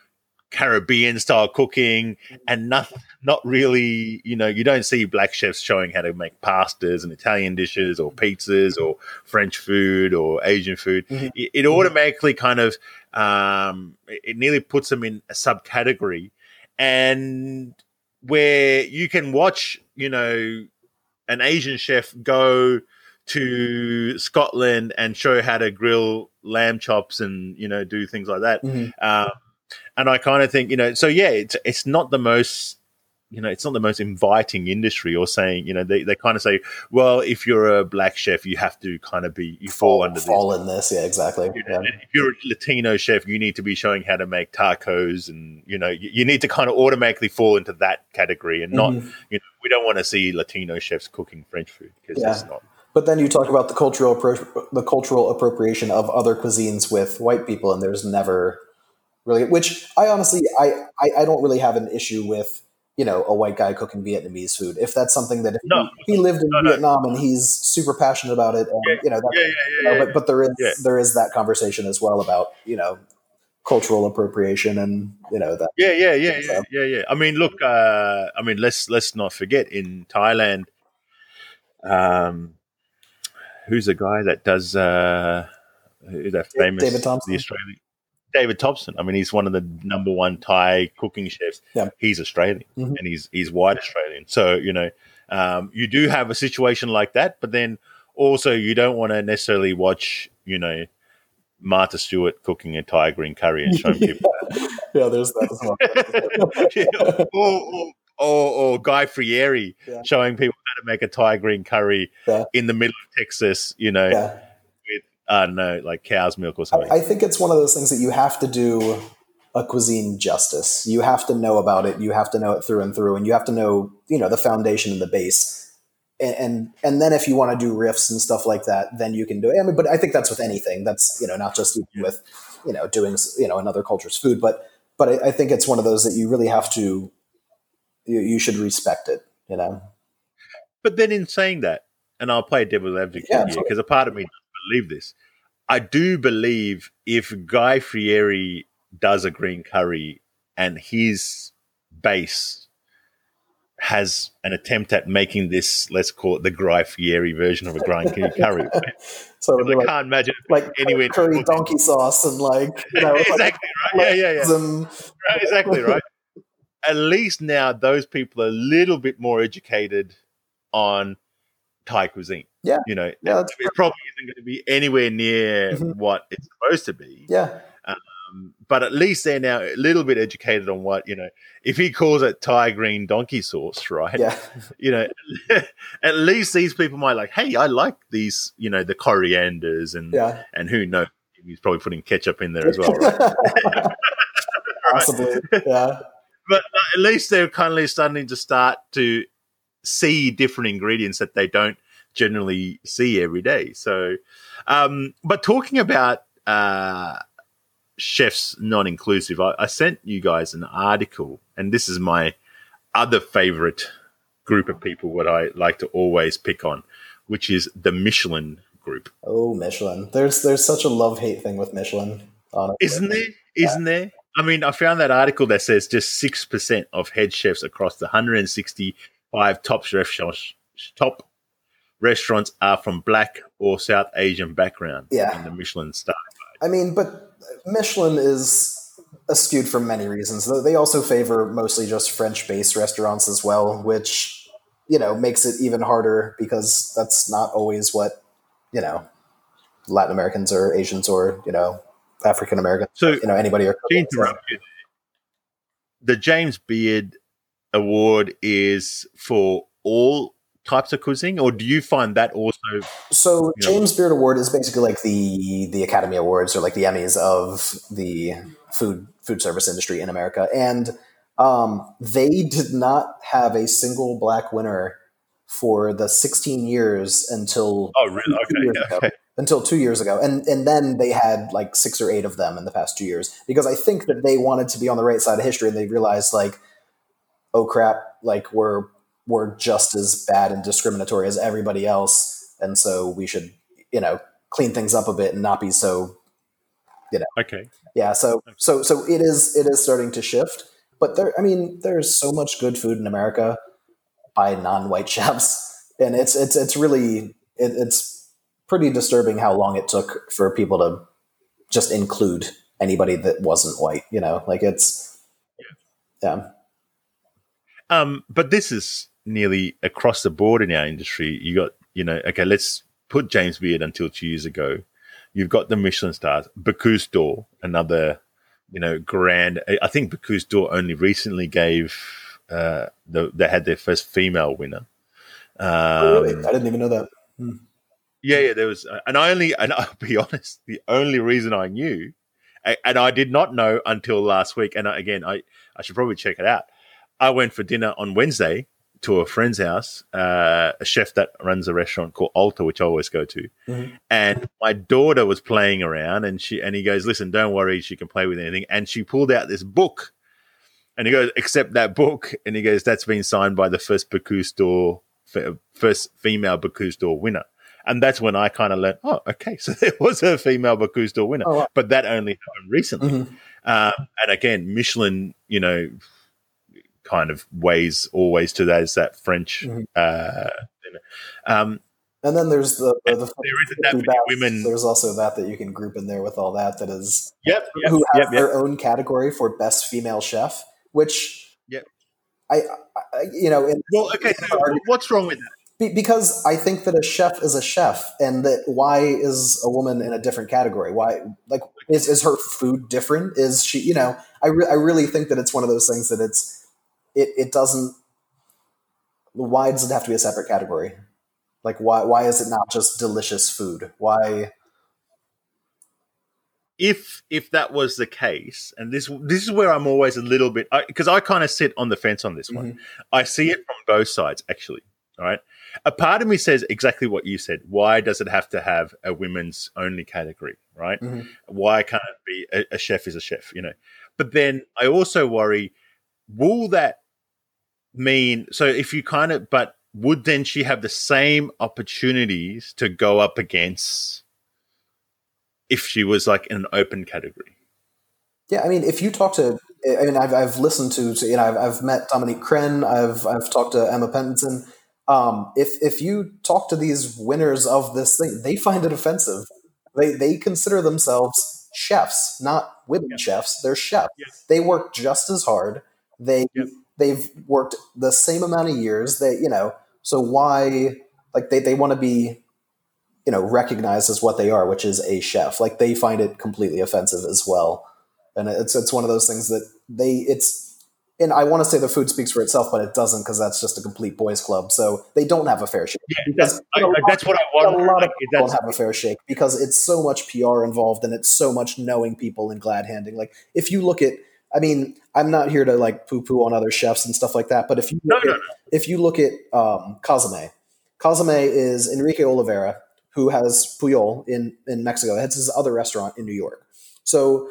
Caribbean style cooking, and not not really, you know, you don't see black chefs showing how to make pastas and Italian dishes or pizzas or French food or Asian food. Mhm. It, it automatically kind of um, it nearly puts them in a subcategory, and where you can watch, you know, an Asian chef go to Scotland and show how to grill lamb chops and you know do things like that. Mhm. Um, and I kind of think, you know, so yeah, it's it's not the most, you know, it's not the most inviting industry. Or saying, you know, they, they kind of say, well, if you're a black chef, you have to kind of be you fall under this. fall in this, yeah, exactly, You yeah. If you're a Latino chef, you need to be showing how to make tacos, and you know, you, you need to kind of automatically fall into that category, and not, Mhm. you know, we don't want to see Latino chefs cooking French food because Yeah. that's not. But then you talk about the cultural appro- the cultural appropriation of other cuisines with white people, and there's never really. Which I honestly, I, I, I don't really have an issue with. You know, a white guy cooking Vietnamese food. If that's something that if No. he, he lived in No, no. Vietnam and he's super passionate about it, and, Yeah, you know, that, Yeah, yeah, you know, but but there is there is that conversation as well about you know cultural appropriation and you know that. Yeah, yeah, yeah, yeah, So- yeah, yeah. I mean, look, uh, I mean, let's let's not forget in Thailand, um, who's the guy that does uh, who's that famous David Thompson? the Australian David Thompson. I mean, he's one of the number one Thai cooking chefs. Yeah. He's Australian Mhm. and he's he's white Australian. So you know, um, you do have a situation like that, but then also you don't want to necessarily watch, you know. Martha Stewart cooking a Thai green curry and showing people. yeah, there's that as well. or, or, or, or Guy Fieri Yeah. showing people how to make a Thai green curry Yeah. in the middle of Texas, you know, yeah. I don't know, like cow's milk or something. I, think it's one of those things that you have to do a cuisine justice. You have to know about it. You have to know it through and through, and you have to know, you know, the foundation and the base. And and, and then if you want to do riffs and stuff like that, then you can do it. I mean, but I think that's with anything. That's you know not just with you know doing you know another culture's food, but but I, I think it's one of those that you really have to. You, you should respect it. You know. But then in saying that, and I'll play devil's advocate Yeah, here because a part of me believe this. I do believe if Guy Fieri does a green curry and his base has an attempt at making this, let's call it the Guy Fieri version of a green curry. right? So I like, can't imagine like anywhere curry donkey sauce and like you know like exactly right. Yeah, yeah, yeah. some- Right, exactly right. At least now those people are a little bit more educated on Thai cuisine. Yeah. you know, Yeah, it probably isn't going to be anywhere near Mhm. what it's supposed to be. yeah. Um, but at least they're now a little bit educated on what you know. If he calls it Thai green donkey sauce, right? Yeah. You know, at least these people might like, hey, I like these. You know, the corianders and Yeah. and who knows. He's probably putting ketchup in there as well, right? Possibly. Yeah. but at least they're kind of starting to start to see different ingredients that they don't generally see every day. So, um, but talking about uh, chefs not inclusive, I, I sent you guys an article, and this is my other favorite group of people. What I like to always pick on, which is the Michelin group, Oh, Michelin. There's there's such a love hate thing with Michelin. Honestly. isn't there? Isn't there? I mean, I found that article that says just six percent of head chefs across the 165 top restaurants, top restaurants are from Black or South Asian background. Yeah. in the Michelin star. I mean, but Michelin is skewed for many reasons. They also favor mostly just French-based restaurants as well, which you know makes it even harder because that's not always what you know Latin Americans or Asians or you know African Americans, So, you know anybody are. the James Beard Award is for all types of cuisine, or do you find that also? So You know. James Beard Award is basically like the the Academy Awards or like the Emmys of the food food service industry in America, and um, they did not have a single black winner for the 16 years until Oh, really? Okay, ago. okay. until two years ago, and and then they had like six or eight of them in the past two years because I think that they wanted to be on the right side of history, and they realized like, oh crap, like we're we're just as bad and discriminatory as everybody else, and so we should you know clean things up a bit and not be so you know Okay. yeah. So so so it is it is starting to shift, but there I mean there's so much good food in America by non-white chefs, and it's it's it's really it, it's pretty disturbing how long it took for people to just include anybody that wasn't white. You know, like it's yeah Um, but this is nearly across the board in our industry. You got, you know, okay, let's put James Beard until two years ago. You've got the Michelin stars, Bocuse d'Or, another, you know, grand. I- think Bocuse d'Or only recently gave, uh, the, they had their first female winner. Um, Oh, really? I didn't even know that. yeah, yeah, there was, and I only, and I'll be honest, the only reason I knew, and I did not know until last week, and I, again, I, I should probably check it out. I went for dinner on Wednesday to a friend's house, uh, a chef that runs a restaurant called Alta, which I always go to, Mhm. and my daughter was playing around, and she, and he goes, "Listen, don't worry, she can play with anything," and she pulled out this book. And he goes, accept that book. And he goes, that's been signed by the first d'Or, f- first female Bocuse d'Or winner. And that's when I kind of learned, oh, okay, so there was a female Bocuse d'Or winner, Oh, wow. but that only happened recently. Mhm. Uh, and again, Michelin, you know, kind of ways always to that as that French. Mhm. Uh, um, And then there's the, the, the there isn't that 50 many women. There's also that that you can group in there with all that that is Yep, yep, who have yep, yep. their own category for best female chef, which Yep. I, I you know, in, Well, okay, so what's wrong with that? Because I think that a chef is a chef, and that why is a woman in a different category? Why, like, is is her food different? Is she, you know, I re- I really think that it's one of those things that it's it it doesn't. Why does it have to be a separate category? Like, why why is it not just delicious food? Why? if if that was the case, and this this is where I'm always a little bit because I, I kind of sit on the fence on this one. Mhm. I see it from both sides actually. All right, a part of me says exactly what you said. Why does it have to have a women's only category? Right? Mhm. Why can't it be a, a chef is a chef? You know. But then I also worry: will that mean so? If you kind of, but would then she have the same opportunities to go up against? if she was like in an open category. Yeah, I mean, if you talk to, I mean, I've, I've listened to, you know, I've, I've met Dominique Crenn, I've, I've talked to Emma Penton. Um, if, if you talk to these winners of this thing, they find it offensive. They, they consider themselves chefs, not women chefs. They're chefs. Yes. They work just as hard. They, Yep. They've worked the same amount of years. They, you know, so why, like, they, they want to be, you know, recognized as what they are, which is a chef. Like, they find it completely offensive as well and it's it's one of those things that they it's and I want to say the food speaks for itself, but it doesn't because that's just a complete boys' club. So they don't have a fair shake. Yeah, that's, I, a lot- that's what I a wonder. lot of people don't have a fair shake because it's so much PR involved and it's so much knowing people and glad handing. Like if you look at, I mean, I'm not here to like poo poo on other chefs and stuff like that, but if you no, look no, at, no. if you look at um, Cosme is Enrique Olvera, who has Pujol in, in Mexico. It's his other restaurant in New York. So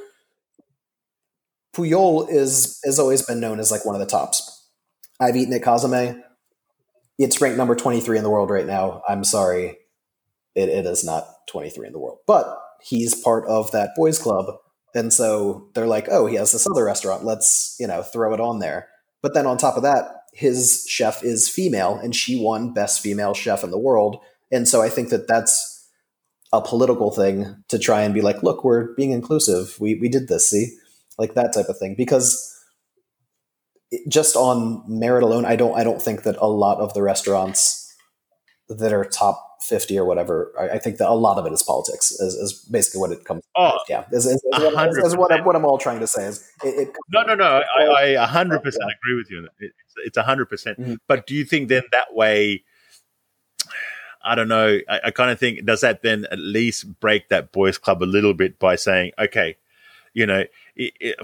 Pujol is has always been known as like one of the tops. I've eaten at Cosme. It's ranked number 23 in the world right now. I'm sorry. It, it is not 23 in the world. But he's part of that boys club. And so they're like, oh, he has this other restaurant. Let's, you know, throw it on there. But then on top of that, his chef is female and she won best female chef in the world. And so I think that that's a political thing to try and be like, look, we're being inclusive. We, we did this, see? Like that type of thing. Because just on merit alone, I don't I don't think that a lot of the restaurants that are top 50 or whatever, I, I think that a lot of it is politics, is, is basically what it comes Oh, yeah, is, is, is, what, is, what, I'm, what I'm all trying to say is it, it no, no, no. I, I a 100% agree with you. It's a 100%. Mhm. But do you think then that way, I don't know, I, I kind of think, does that then at least break that boys' club a little bit by saying, okay, you know, it, it,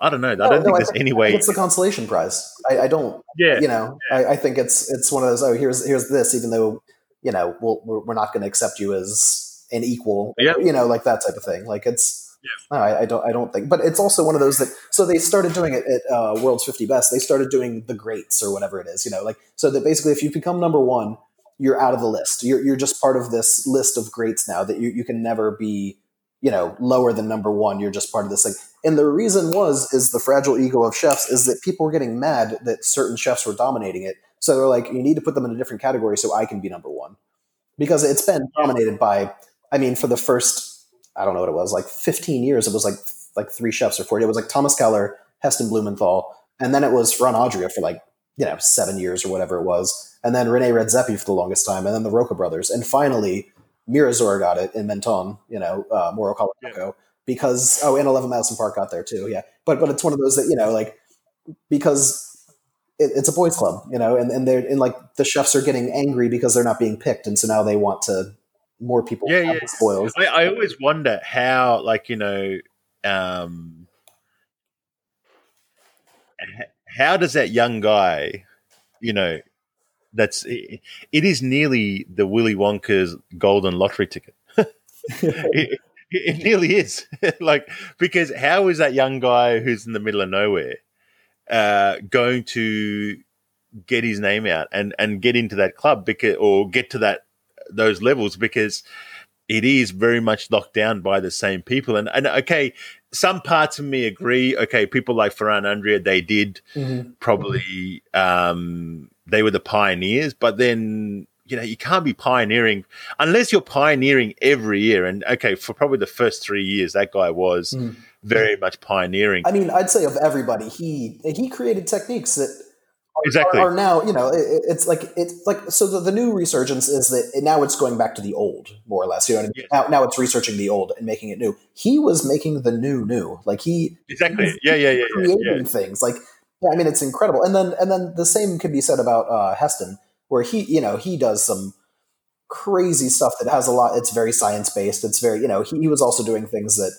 I don't know. I No, don't no, think I there's think- any way. it's the consolation prize. I, I don't, Yeah. you know, I, I think it's it's one of those. Oh, here's here's this, even though you know we'll, we're we're not going to accept you as an equal. Yeah. you know, like that type of thing. Like it's. No, I, I don't. I don't think. But it's also one of those that. So they started doing it at uh, World's Fifty Best. They started doing the greats or whatever it is. You know, like so that basically, if you become number one, you're out of the list. You're you're just part of this list of greats now. That you you can never be, you know, lower than number one. You're just part of this thing. And the reason was is the fragile ego of chefs is that people were getting mad that certain chefs were dominating it. So they're like, you need to put them in a different category so I can be number one, because it's been dominated by. I mean, for the first, I don't know what it was, like 15 years, it was like like three chefs or four. It was like Thomas Keller, Heston Blumenthal, and then it was Ferran Adria for like you know seven years or whatever it was, and then Rene Redzepi for the longest time, and then the Roca brothers, and finally Mirazur got it in Menton, you know, uh, Mauro Colagreco, because oh, and Eleven Madison Park got there too, yeah. But but it's one of those that you know, like because it, it's a boys' club, you know, and and they're and like the chefs are getting angry because they're not being picked, and so now they want to more people Yeah, yeah. spoils. I, I always wonder how, like, you know, um, how does that young guy, you know, that's it, it is nearly the Willy Wonka's golden lottery ticket. it, it nearly is. like, because how is that young guy who's in the middle of nowhere uh, going to get his name out and, and get into that club because, or get to that those levels because it is very much locked down by the same people. And, and okay, some parts of me agree. Okay, people like Ferran Adria, they did Mhm. probably um, they were the pioneers, but then you know you can't be pioneering unless you're pioneering every year. And okay, for probably the first three years, that guy was Mhm. very much pioneering. I mean, I'd say of everybody, he he created techniques that exactly. Are, are now, you know, it, it's like it's like so. The, the, new resurgence is that now it's going back to the old, more or less. You know, I mean? now now it's researching the old and making it new. He was making the new new. Like he exactly. He yeah, yeah, yeah, creating yeah, yeah. things. Like yeah, I mean, it's incredible. And then and then the same can be said about uh, Heston, where he you know he does some crazy stuff that has a lot. It's very science based. It's very you know he, he was also doing things that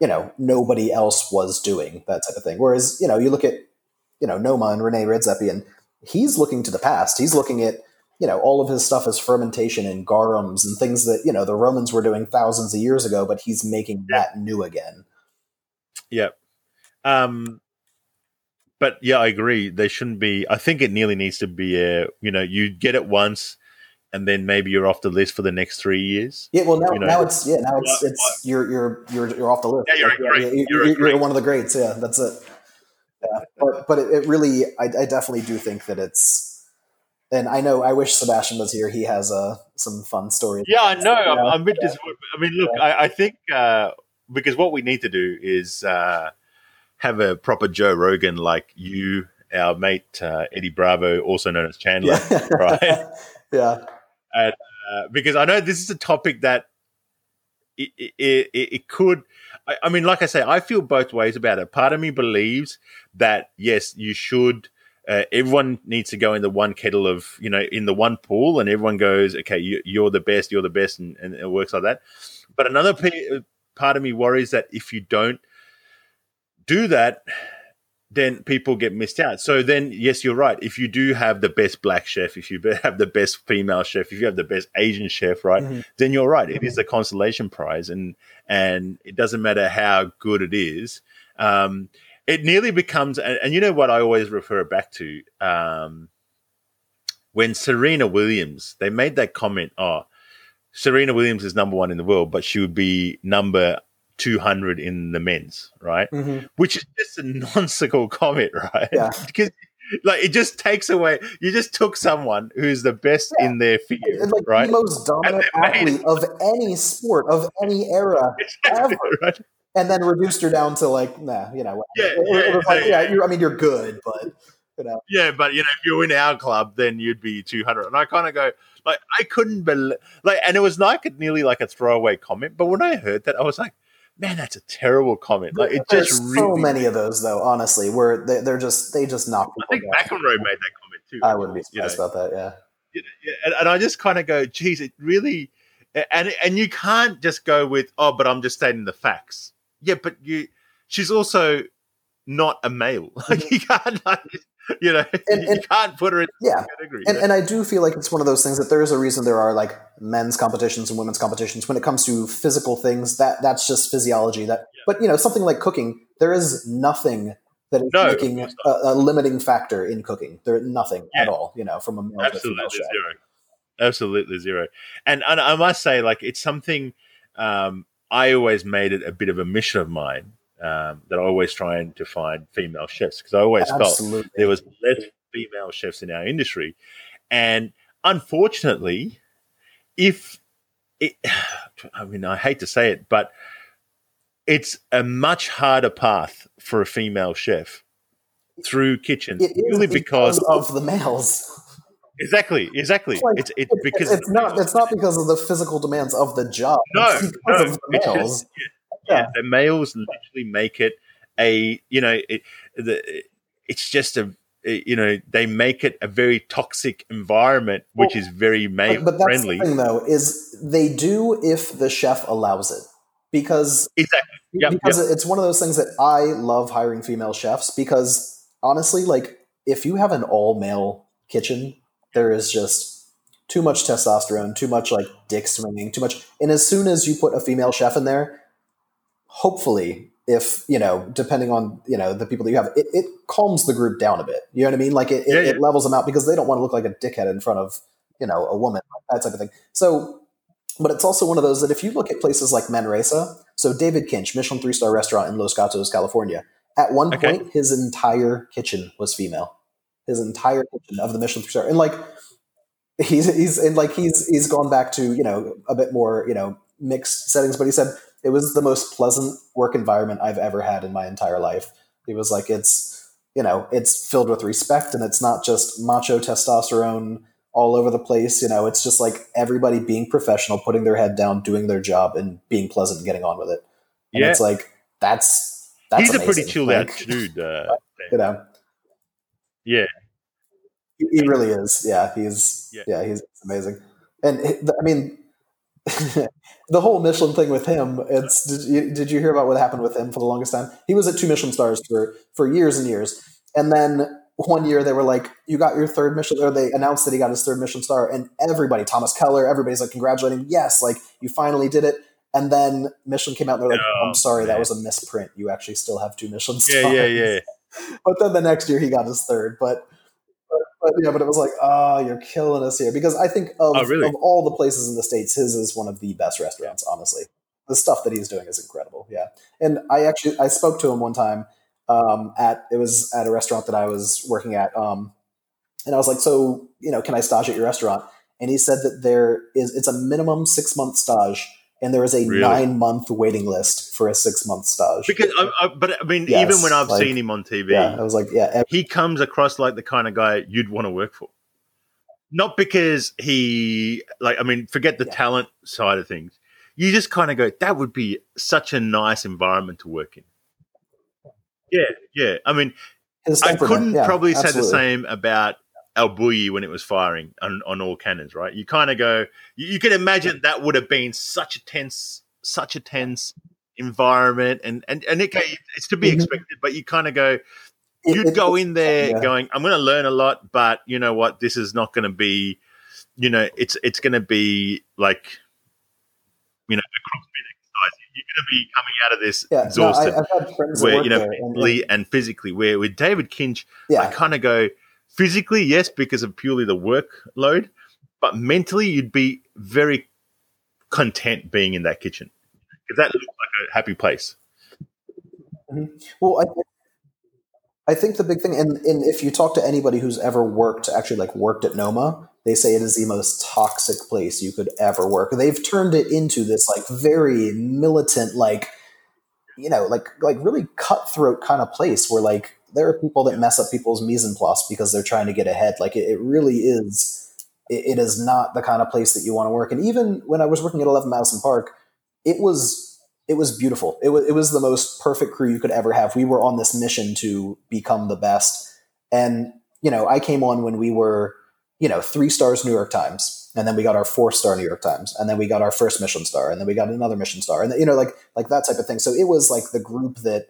you know nobody else was doing that type of thing. Whereas you know you look at you know Noma and Rene Redzepi, and he's looking to the past. He's looking at you know all of his stuff is fermentation and garums and things that you know the Romans were doing thousands of years ago, but he's making that new again. Yep. Um, but yeah, I agree. They shouldn't be. I think it nearly needs to be a. You know, you get it once, and then maybe you're off the list for the next three years. Yeah, well now, you know, now it's yeah now it's what, it's what? you're you're you're you're off the list. Yeah, you're great. Yeah, you're, you're, you're, one of the greats. Yeah, that's it. Yeah, but but it, it really, I, I, definitely do think that it's, and I know I wish Sebastian was here. He has uh, some fun stories. Yeah, I know. I'm, I'm, a bit yeah. disappointed. I mean, look. I, I, think uh, because what we need to do is uh, have a proper Joe Rogan like you, our mate uh, Eddie Bravo, also known as Chandler, yeah. right? yeah. And, uh, because I know this is a topic that it, it, it, it could I, I mean, like I say, I feel both ways about it. Part of me believes that yes, you should. Uh, everyone needs to go in the one kettle of you know in the one pool, and everyone goes, okay, you, are the best, you're the best, and, and, it works like that. But another p- part of me worries that if you don't do that, then people get missed out. So then, yes, you're right. If you do have the best black chef, if you have the best female chef, if you have the best Asian chef, right, mm-hmm. then you're right. It is a consolation prize, and and it doesn't matter how good it is. Um, it nearly becomes, and, and, you know what I always refer back to um, when Serena Williams they made that comment. Oh, Serena Williams is number one in the world, but she would be number 200 in the men's, right? Mm-hmm. Which is just a nonsensical comment, right? Yeah. because like it just takes away. You just took someone who's the best yeah. in their field, like right? The most dominant athlete of any sport of any era exactly, ever, right? and then reduced her down to like, nah, you know, yeah, yeah, like, yeah. I mean, you're good, but you know, yeah, but you know, if you're in our club, then you'd be 200. And I kind of go, like, I couldn't believe, like, and it was like nearly like a throwaway comment. But when I heard that, I was like man, that's a terrible comment. Like it There's just so many of those though. Honestly, where they, are just they just knock. I think McEnroe made that comment too. I wouldn't be surprised you know? about that. Yeah. and, and, I just kind of go, geez, it really, and and you can't just go with, oh, but I'm just stating the facts. Yeah, but you, she's also not a male. Like you can't. Like, you know, and, and, you can't put her in yeah. category. And, and I do feel like it's one of those things that there is a reason there are like men's competitions and women's competitions. When it comes to physical things, that that's just physiology. That, yeah. but you know, something like cooking, there is nothing that is no, making a, a, limiting factor in cooking. There nothing yeah. at all. You know, from a male absolutely zero, absolutely zero. And and I must say, like, it's something um, I always made it a bit of a mission of mine um, that I always trying to find female chefs because I always Absolutely. felt there was less female chefs in our industry, and unfortunately, if it, I mean, I hate to say it, but it's a much harder path for a female chef through kitchen, purely because, because of the males. Exactly, exactly. It's, like, it's, it's because it's not it's not because of the physical demands of the job. No, because no, because, yeah, yeah. the males literally make it a you know it, the, it's just a you know they make it a very toxic environment which well, is very male but, but friendly thing, though is they do if the chef allows it because exactly yep, because yep. it's one of those things that i love hiring female chefs because honestly like if you have an all male kitchen there is just too much testosterone too much like dick swinging too much and as soon as you put a female chef in there hopefully if you know depending on you know the people that you have it, it calms the group down a bit. You know what i mean? Like it, yeah, it, yeah. it, levels them out because they don't want to look like a dickhead in front of you know a woman that type of thing. So but it's also one of those that if you look at places like manresa so david kinch michelin three star restaurant in los gatos california at one okay. point his entire kitchen was female. His entire kitchen of the michelin three star and like he's he's and like he's he's gone back to you know a bit more you know mixed settings but he said it was the most pleasant work environment I've ever had in my entire life. It was like, it's, you know it's filled with respect and it's not just macho testosterone all over the place. You know, it's just like everybody being professional, putting their head down, doing their job, and being pleasant and getting on with it. And yeah. it's like that's that's he's amazing. a pretty chilled like, out dude. Uh, you know, yeah, he, he, really is. Yeah, he's yeah, yeah he's amazing. And I mean, the whole Michelin thing with him. It's did you, did you hear about what happened with him for the longest time? He was at two Michelin stars for for years and years, and then one year they were like, "You got your third Michelin," or they announced that he got his third Michelin star, and everybody, Thomas Keller, everybody's like congratulating, yes, like you finally did it. And then Michelin came out and they're like, oh, "I'm sorry, man. that was a misprint. You actually still have two Michelin stars." Yeah, yeah, yeah. but then the next year he got his third, but. But, yeah, but it was like, oh, you're killing us here because I think of, oh, really? of all the places in the states, his is one of the best restaurants. Honestly, the stuff that he's doing is incredible. Yeah, and I actually I spoke to him one time um, at it was at a restaurant that I was working at, um, and I was like, so you know, can I stage at your restaurant? And he said that there is it's a minimum six month stage, and there is a really? nine month waiting list for a six month stage. Because, I, I, but I mean, yes, even when I've like, seen him on TV, yeah, I was like, yeah, every- he comes across like the kind of guy you'd want to work for. Not because he like, I mean, forget the yeah. talent side of things. You just kind of go, that would be such a nice environment to work in. Yeah, yeah. I mean, I couldn't yeah, probably absolutely. say the same about El Bulli when it was firing on, on all cannons, right? You kind of go, you, you can imagine that would have been such a tense, such a tense environment, and and and it, it's to be mm-hmm. expected, but you kind of go, you'd go in there yeah. going, I'm going to learn a lot, but you know what? This is not going to be, you know, it's it's going to be like, you know, you're going to be coming out of this yeah, exhausted. No, I, have had friends where you know mentally and, and, physically. Where with David Kinch, yeah. I kind of go physically, yes, because of purely the workload, but mentally, you'd be very content being in that kitchen because that looks like a happy place. Mm-hmm. Well, I, I think the big thing, and, and if you talk to anybody who's ever worked, actually like worked at Noma, they say it is the most toxic place you could ever work. They've turned it into this like very militant, like you know, like like really cutthroat kind of place where like there are people that mess up people's mise en place because they're trying to get ahead. Like it, it really is. It, it is not the kind of place that you want to work. And even when I was working at Eleven Madison Park, it was it was beautiful. It was it was the most perfect crew you could ever have. We were on this mission to become the best, and you know, I came on when we were you know, three stars New York Times, and then we got our four star New York Times, and then we got our first Michelin star, and then we got another Michelin star, and you know, like like that type of thing. So it was like the group that,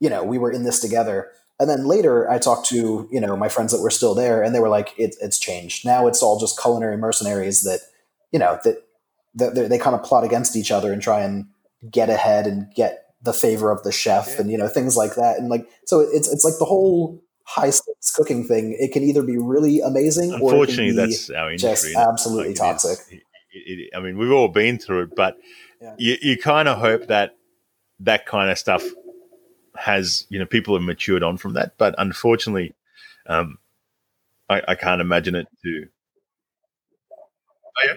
you know, we were in this together. And then later, I talked to you know my friends that were still there, and they were like, it, "It's changed now. It's all just culinary mercenaries that, you know, that, that they kind of plot against each other and try and get ahead and get the favor of the chef, yeah. and you know things like that. And like, so it's it's like the whole high stakes cooking thing, it can either be really amazing Unfortunately, that's our industry. Just absolutely like toxic. It it, I mean, we've all been through it, but yeah. you, you kind of hope that that kind of stuff has, you know, people have matured on from that. But unfortunately, um, I, I can't imagine it to. Oh, yeah.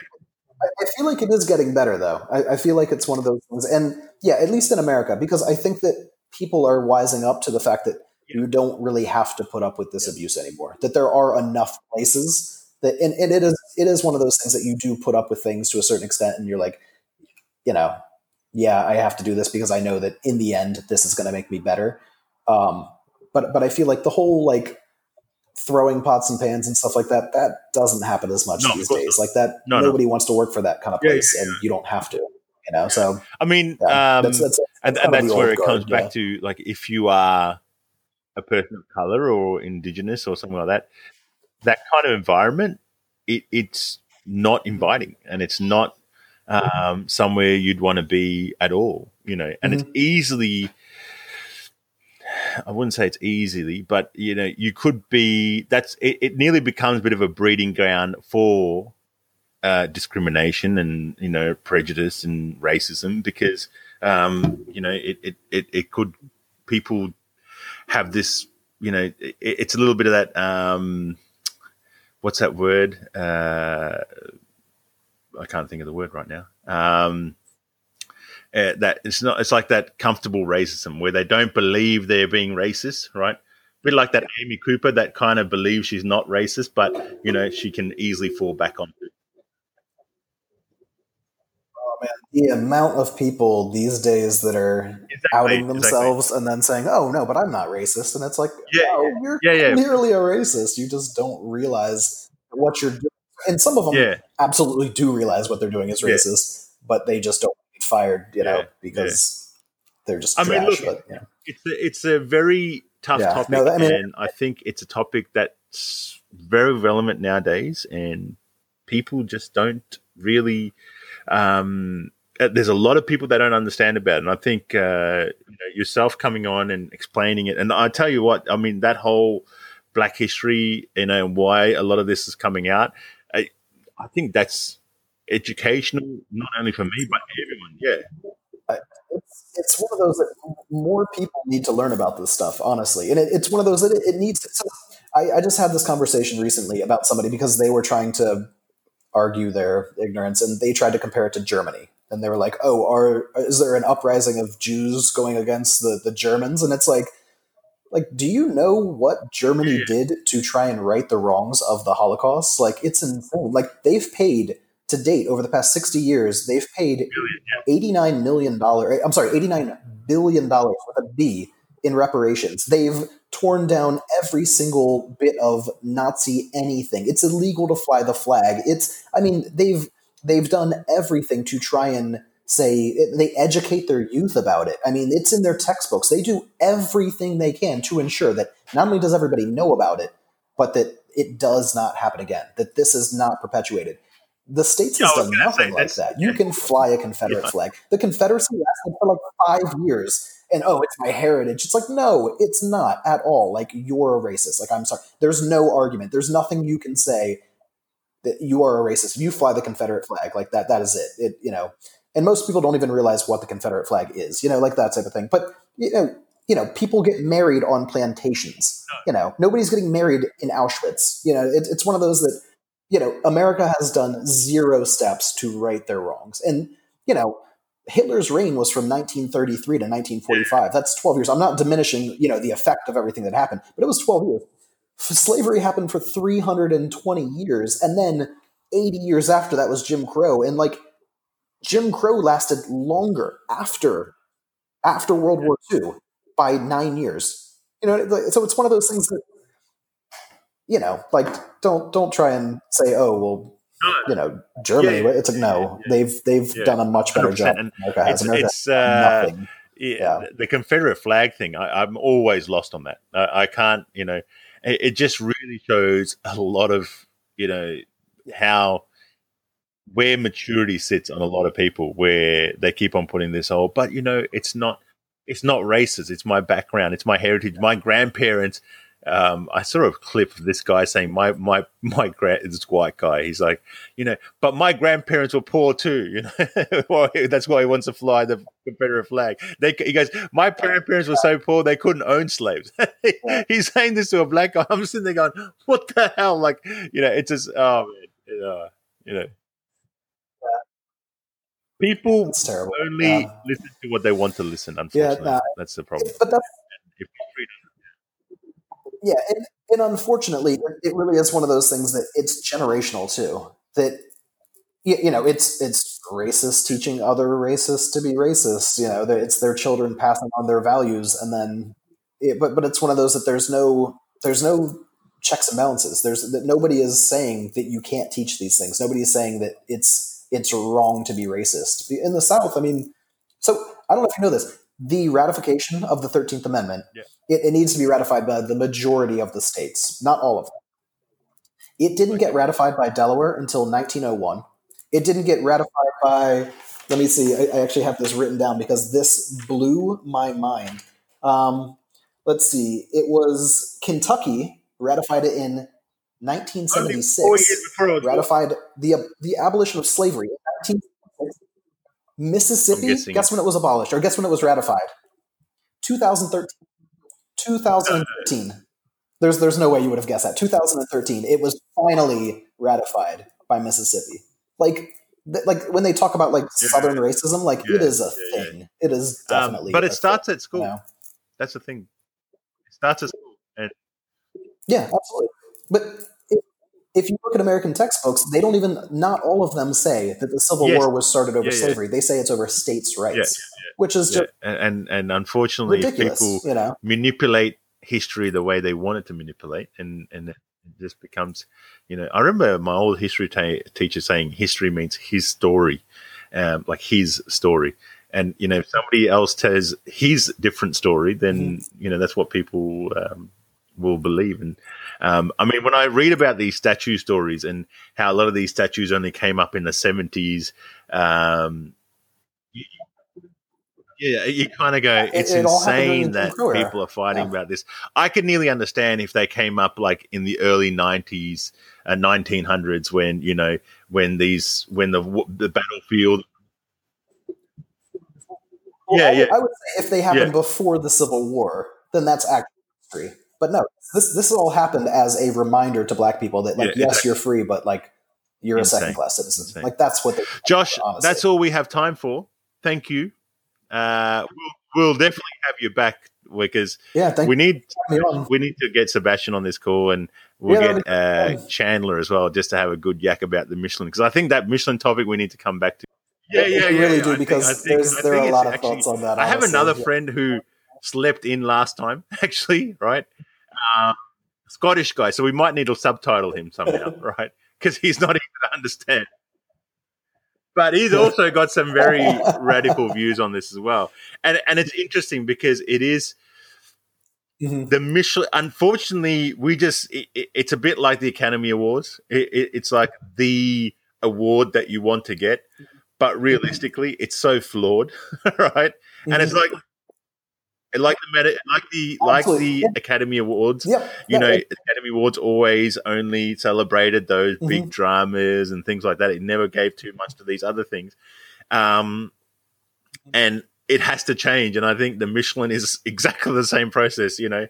I feel like it is getting better, though. I, I, feel like it's one of those things, and yeah, at least in America, because I think that people are wising up to the fact that you don't really have to put up with this abuse anymore. That there are enough places that, and, and it is it is one of those things that you do put up with things to a certain extent, and you're like, you know, yeah, I have to do this because I know that in the end this is going to make me better. Um, but but I feel like the whole like throwing pots and pans and stuff like that that doesn't happen as much no, these days. Like that, no, nobody no. wants to work for that kind of place, yeah, yeah, yeah. and you don't have to. You know, so I mean, um, that's, that's, that's and, and that's where it guard, comes back to like if you are a person of color or indigenous or something like that, that kind of environment, it, it's not inviting and it's not um, somewhere you'd want to be at all, you know, and mm-hmm. it's easily, I wouldn't say it's easily, but you know, you could be, that's, it, it nearly becomes a bit of a breeding ground for uh, discrimination and, you know, prejudice and racism because, um, you know, it, it, it, it could, people have this, you know, it, it's a little bit of that. Um, what's that word? Uh, I can't think of the word right now. Um, uh, that it's not. It's like that comfortable racism where they don't believe they're being racist, right? A bit like that Amy Cooper that kind of believes she's not racist, but you know she can easily fall back on. Oh man, the amount of people these days that are exactly, outing themselves exactly. and then saying, "Oh no, but I'm not racist," and it's like, yeah, no, you're yeah, yeah. clearly a racist. You just don't realize what you're doing. And some of them yeah. absolutely do realize what they're doing is racist, but they just don't get fired, you know, because they're just I trash. Mean, look, but, you know. it's a, it's a very tough yeah. topic, no, I mean, and I think it's a topic that's very relevant nowadays, and people just don't really. Um, uh, there's a lot of people that don't understand about it, and I think uh, you know, yourself coming on and explaining it, and I tell you what, I mean that whole Black history, you know, and why a lot of this is coming out. I, think that's educational, not only for me but everyone. Yeah, it's it's one of those that more people need to learn about this stuff, honestly. And it, it's one of those that it, it needs. I, I just had this conversation recently about somebody because they were trying to argue their ignorance, and they tried to compare it to Germany. And they were like, "Oh, are is there an uprising of Jews going against the the Germans?" And it's like, like, do you know what Germany did to try and right the wrongs of the Holocaust? Like, it's insane. Like, they've paid to date over the past 60 years, they've paid $89 million. Eh, I'm sorry, $89 billion with a B in reparations. They've torn down every single bit of Nazi anything. It's illegal to fly the flag. It's, I mean, they've, they've done everything to try and say they educate their youth about it. I mean, it's in their textbooks. They do everything they can to ensure that not only does everybody know about it, but that it does not happen again, that this is not perpetuated. The states has done nothing like that. You can fly a Confederate yeah. flag. The Confederacy lasted for like five years. And oh, it's my heritage. It's like, no, it's not at all. Like, you're a racist. Like, I'm sorry. There's no argument. There's nothing you can say that you are a racist. If you fly the Confederate flag, like that, that is it. It, you know, and most people don't even realize what the Confederate flag is, you know, like that type of thing. But, you know, you know, people get married on plantations. You know, nobody's getting married in Auschwitz. You know, it, it's one of those that you know, America has done zero steps to right their wrongs. And, you know, Hitler's reign was from 1933 to 1945. That's 12 years. I'm not diminishing, you know, the effect of everything that happened, but it was 12 years. Slavery happened for 320 years. And then 80 years after that was Jim Crow. And like Jim Crow lasted longer after after World War II by nine years. You know, so it's one of those things that you know, like don't don't try and say, oh well, you know, Germany. Yeah, it's like no, yeah, they've they've yeah. done a much better job. America has. It's, America it's uh, nothing. Yeah, the Confederate flag thing. I, am always lost on that. I, I can't. You know, it, it, just really shows a lot of you know how where maturity sits on a lot of people, where they keep on putting this. Oh, but you know, it's not. It's not racist. It's my background. It's my heritage. My grandparents um, I saw a clip of this guy saying, "My my my grand this white guy." He's like, you know, but my grandparents were poor too. You know, that's why he wants to fly the Confederate flag. They, he goes, my grandparents were so poor they couldn't own slaves. He's saying this to a black guy. I'm sitting there going, "What the hell?" Like, you know, it's just, oh man, uh, you know. People only listen to what they want to listen. Unfortunately, yeah, nah, that's the problem. But that's yeah, and, and unfortunately, it really is one of those things that it's generational too. That you know, it's it's racist teaching other racists to be racist. You know, it's their children passing on their values, and then, it, but but it's one of those that there's no there's no checks and balances. There's that nobody is saying that you can't teach these things. Nobody is saying that it's it's wrong to be racist in the South. I mean, so I don't know if you know this the ratification of the 13th Amendment, yeah. it, it, needs to be ratified by the majority of the states, not all of them. It didn't get ratified by Delaware until 1901. It didn't get ratified by, let me see, I, I actually have this written down because this blew my mind. Um, let's see, it was Kentucky ratified it in 1976. Ratified the, the abolition of slavery Mississippi, guess when it was abolished, or guess when it was ratified? 2013. 2013. There's there's no way you would have guessed that. 2013. It was finally ratified by Mississippi. Like th- like when they talk about like yeah. Southern racism, like yeah. it is a yeah, thing. It is um, definitely. Um, but it starts thing, at school. You know? That's the thing. It starts at school. And Yeah, absolutely. But if, you look at American textbooks, they don't even, not all of them say that the Civil Yes. War was started over Yeah, yeah. slavery. They say it's over states' rights, Yeah, which is yeah, just and, and unfortunately, people you know, manipulate history the way they want it to manipulate, and and it just becomes, you know, I remember my old history ta- teacher saying history means his story, um, like his story. And you know, if somebody else tells his different story, then you know that's what people um, will believe. And um, I mean, when I read about these statue stories and how a lot of these statues only came up in the seventies, um, you- yeah, you kind of go, It- it's it insane that Victoria. people are fighting Yeah. about this. I could nearly understand if they came up like in the early nineties, uh, nineteen hundreds, when you know when these when the the battlefield. Well, Yeah, I, yeah. I would say if they happened Yeah. before the Civil War, then that's actually history. But no, this this all happened as a reminder to black people that, like, Yeah, yes, exactly. you're free, but like, you're Insane. a second class citizen. Insane. Like, that's what they. Josh, honestly. that's all we have time for. Thank you. Uh, we'll, we'll definitely have you back because Yeah, we need you for having me on. we need to get Sebastian on this call, and we'll Yeah, get uh, Chandler as well, just to have a good yak about the Michelin. Because I think that Michelin topic we need to come back to. Yeah, yeah, we really do I because I think- there's I there are a lot of actually- thoughts on that. I have another Yeah. friend who slept in last time, actually, right? Uh, Scottish guy, so we might need to subtitle him somehow, right? Because he's not even understand. But he's also got some very radical views on this as well, and and it's interesting because it is Mhm. the Michelin. Unfortunately, we just it, it- it's a bit like the Academy Awards. It, it, it's like the award that you want to get, but realistically, it's so flawed, right? And it's like like the meta, like the like Absolutely. the Academy Awards. Yep. You yeah, know, Academy Awards always only celebrated those big dramas and things like that. It never gave too much to these other things. Um, and it has to change. And I think the Michelin is exactly the same process. You know,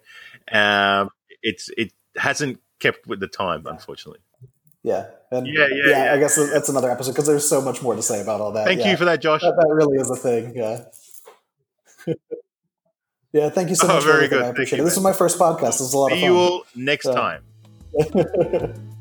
um, it's it hasn't kept with the time, unfortunately. yeah, and Yeah, yeah, yeah. I guess that's another episode because there's so much more to say about all that. Thank yeah. you for that, Josh. that, that really is a thing. Yeah. yeah. Thank you so Oh, much. very good. I appreciate you, it. This was my first podcast. It was a lot See of you fun. all next Yeah. time.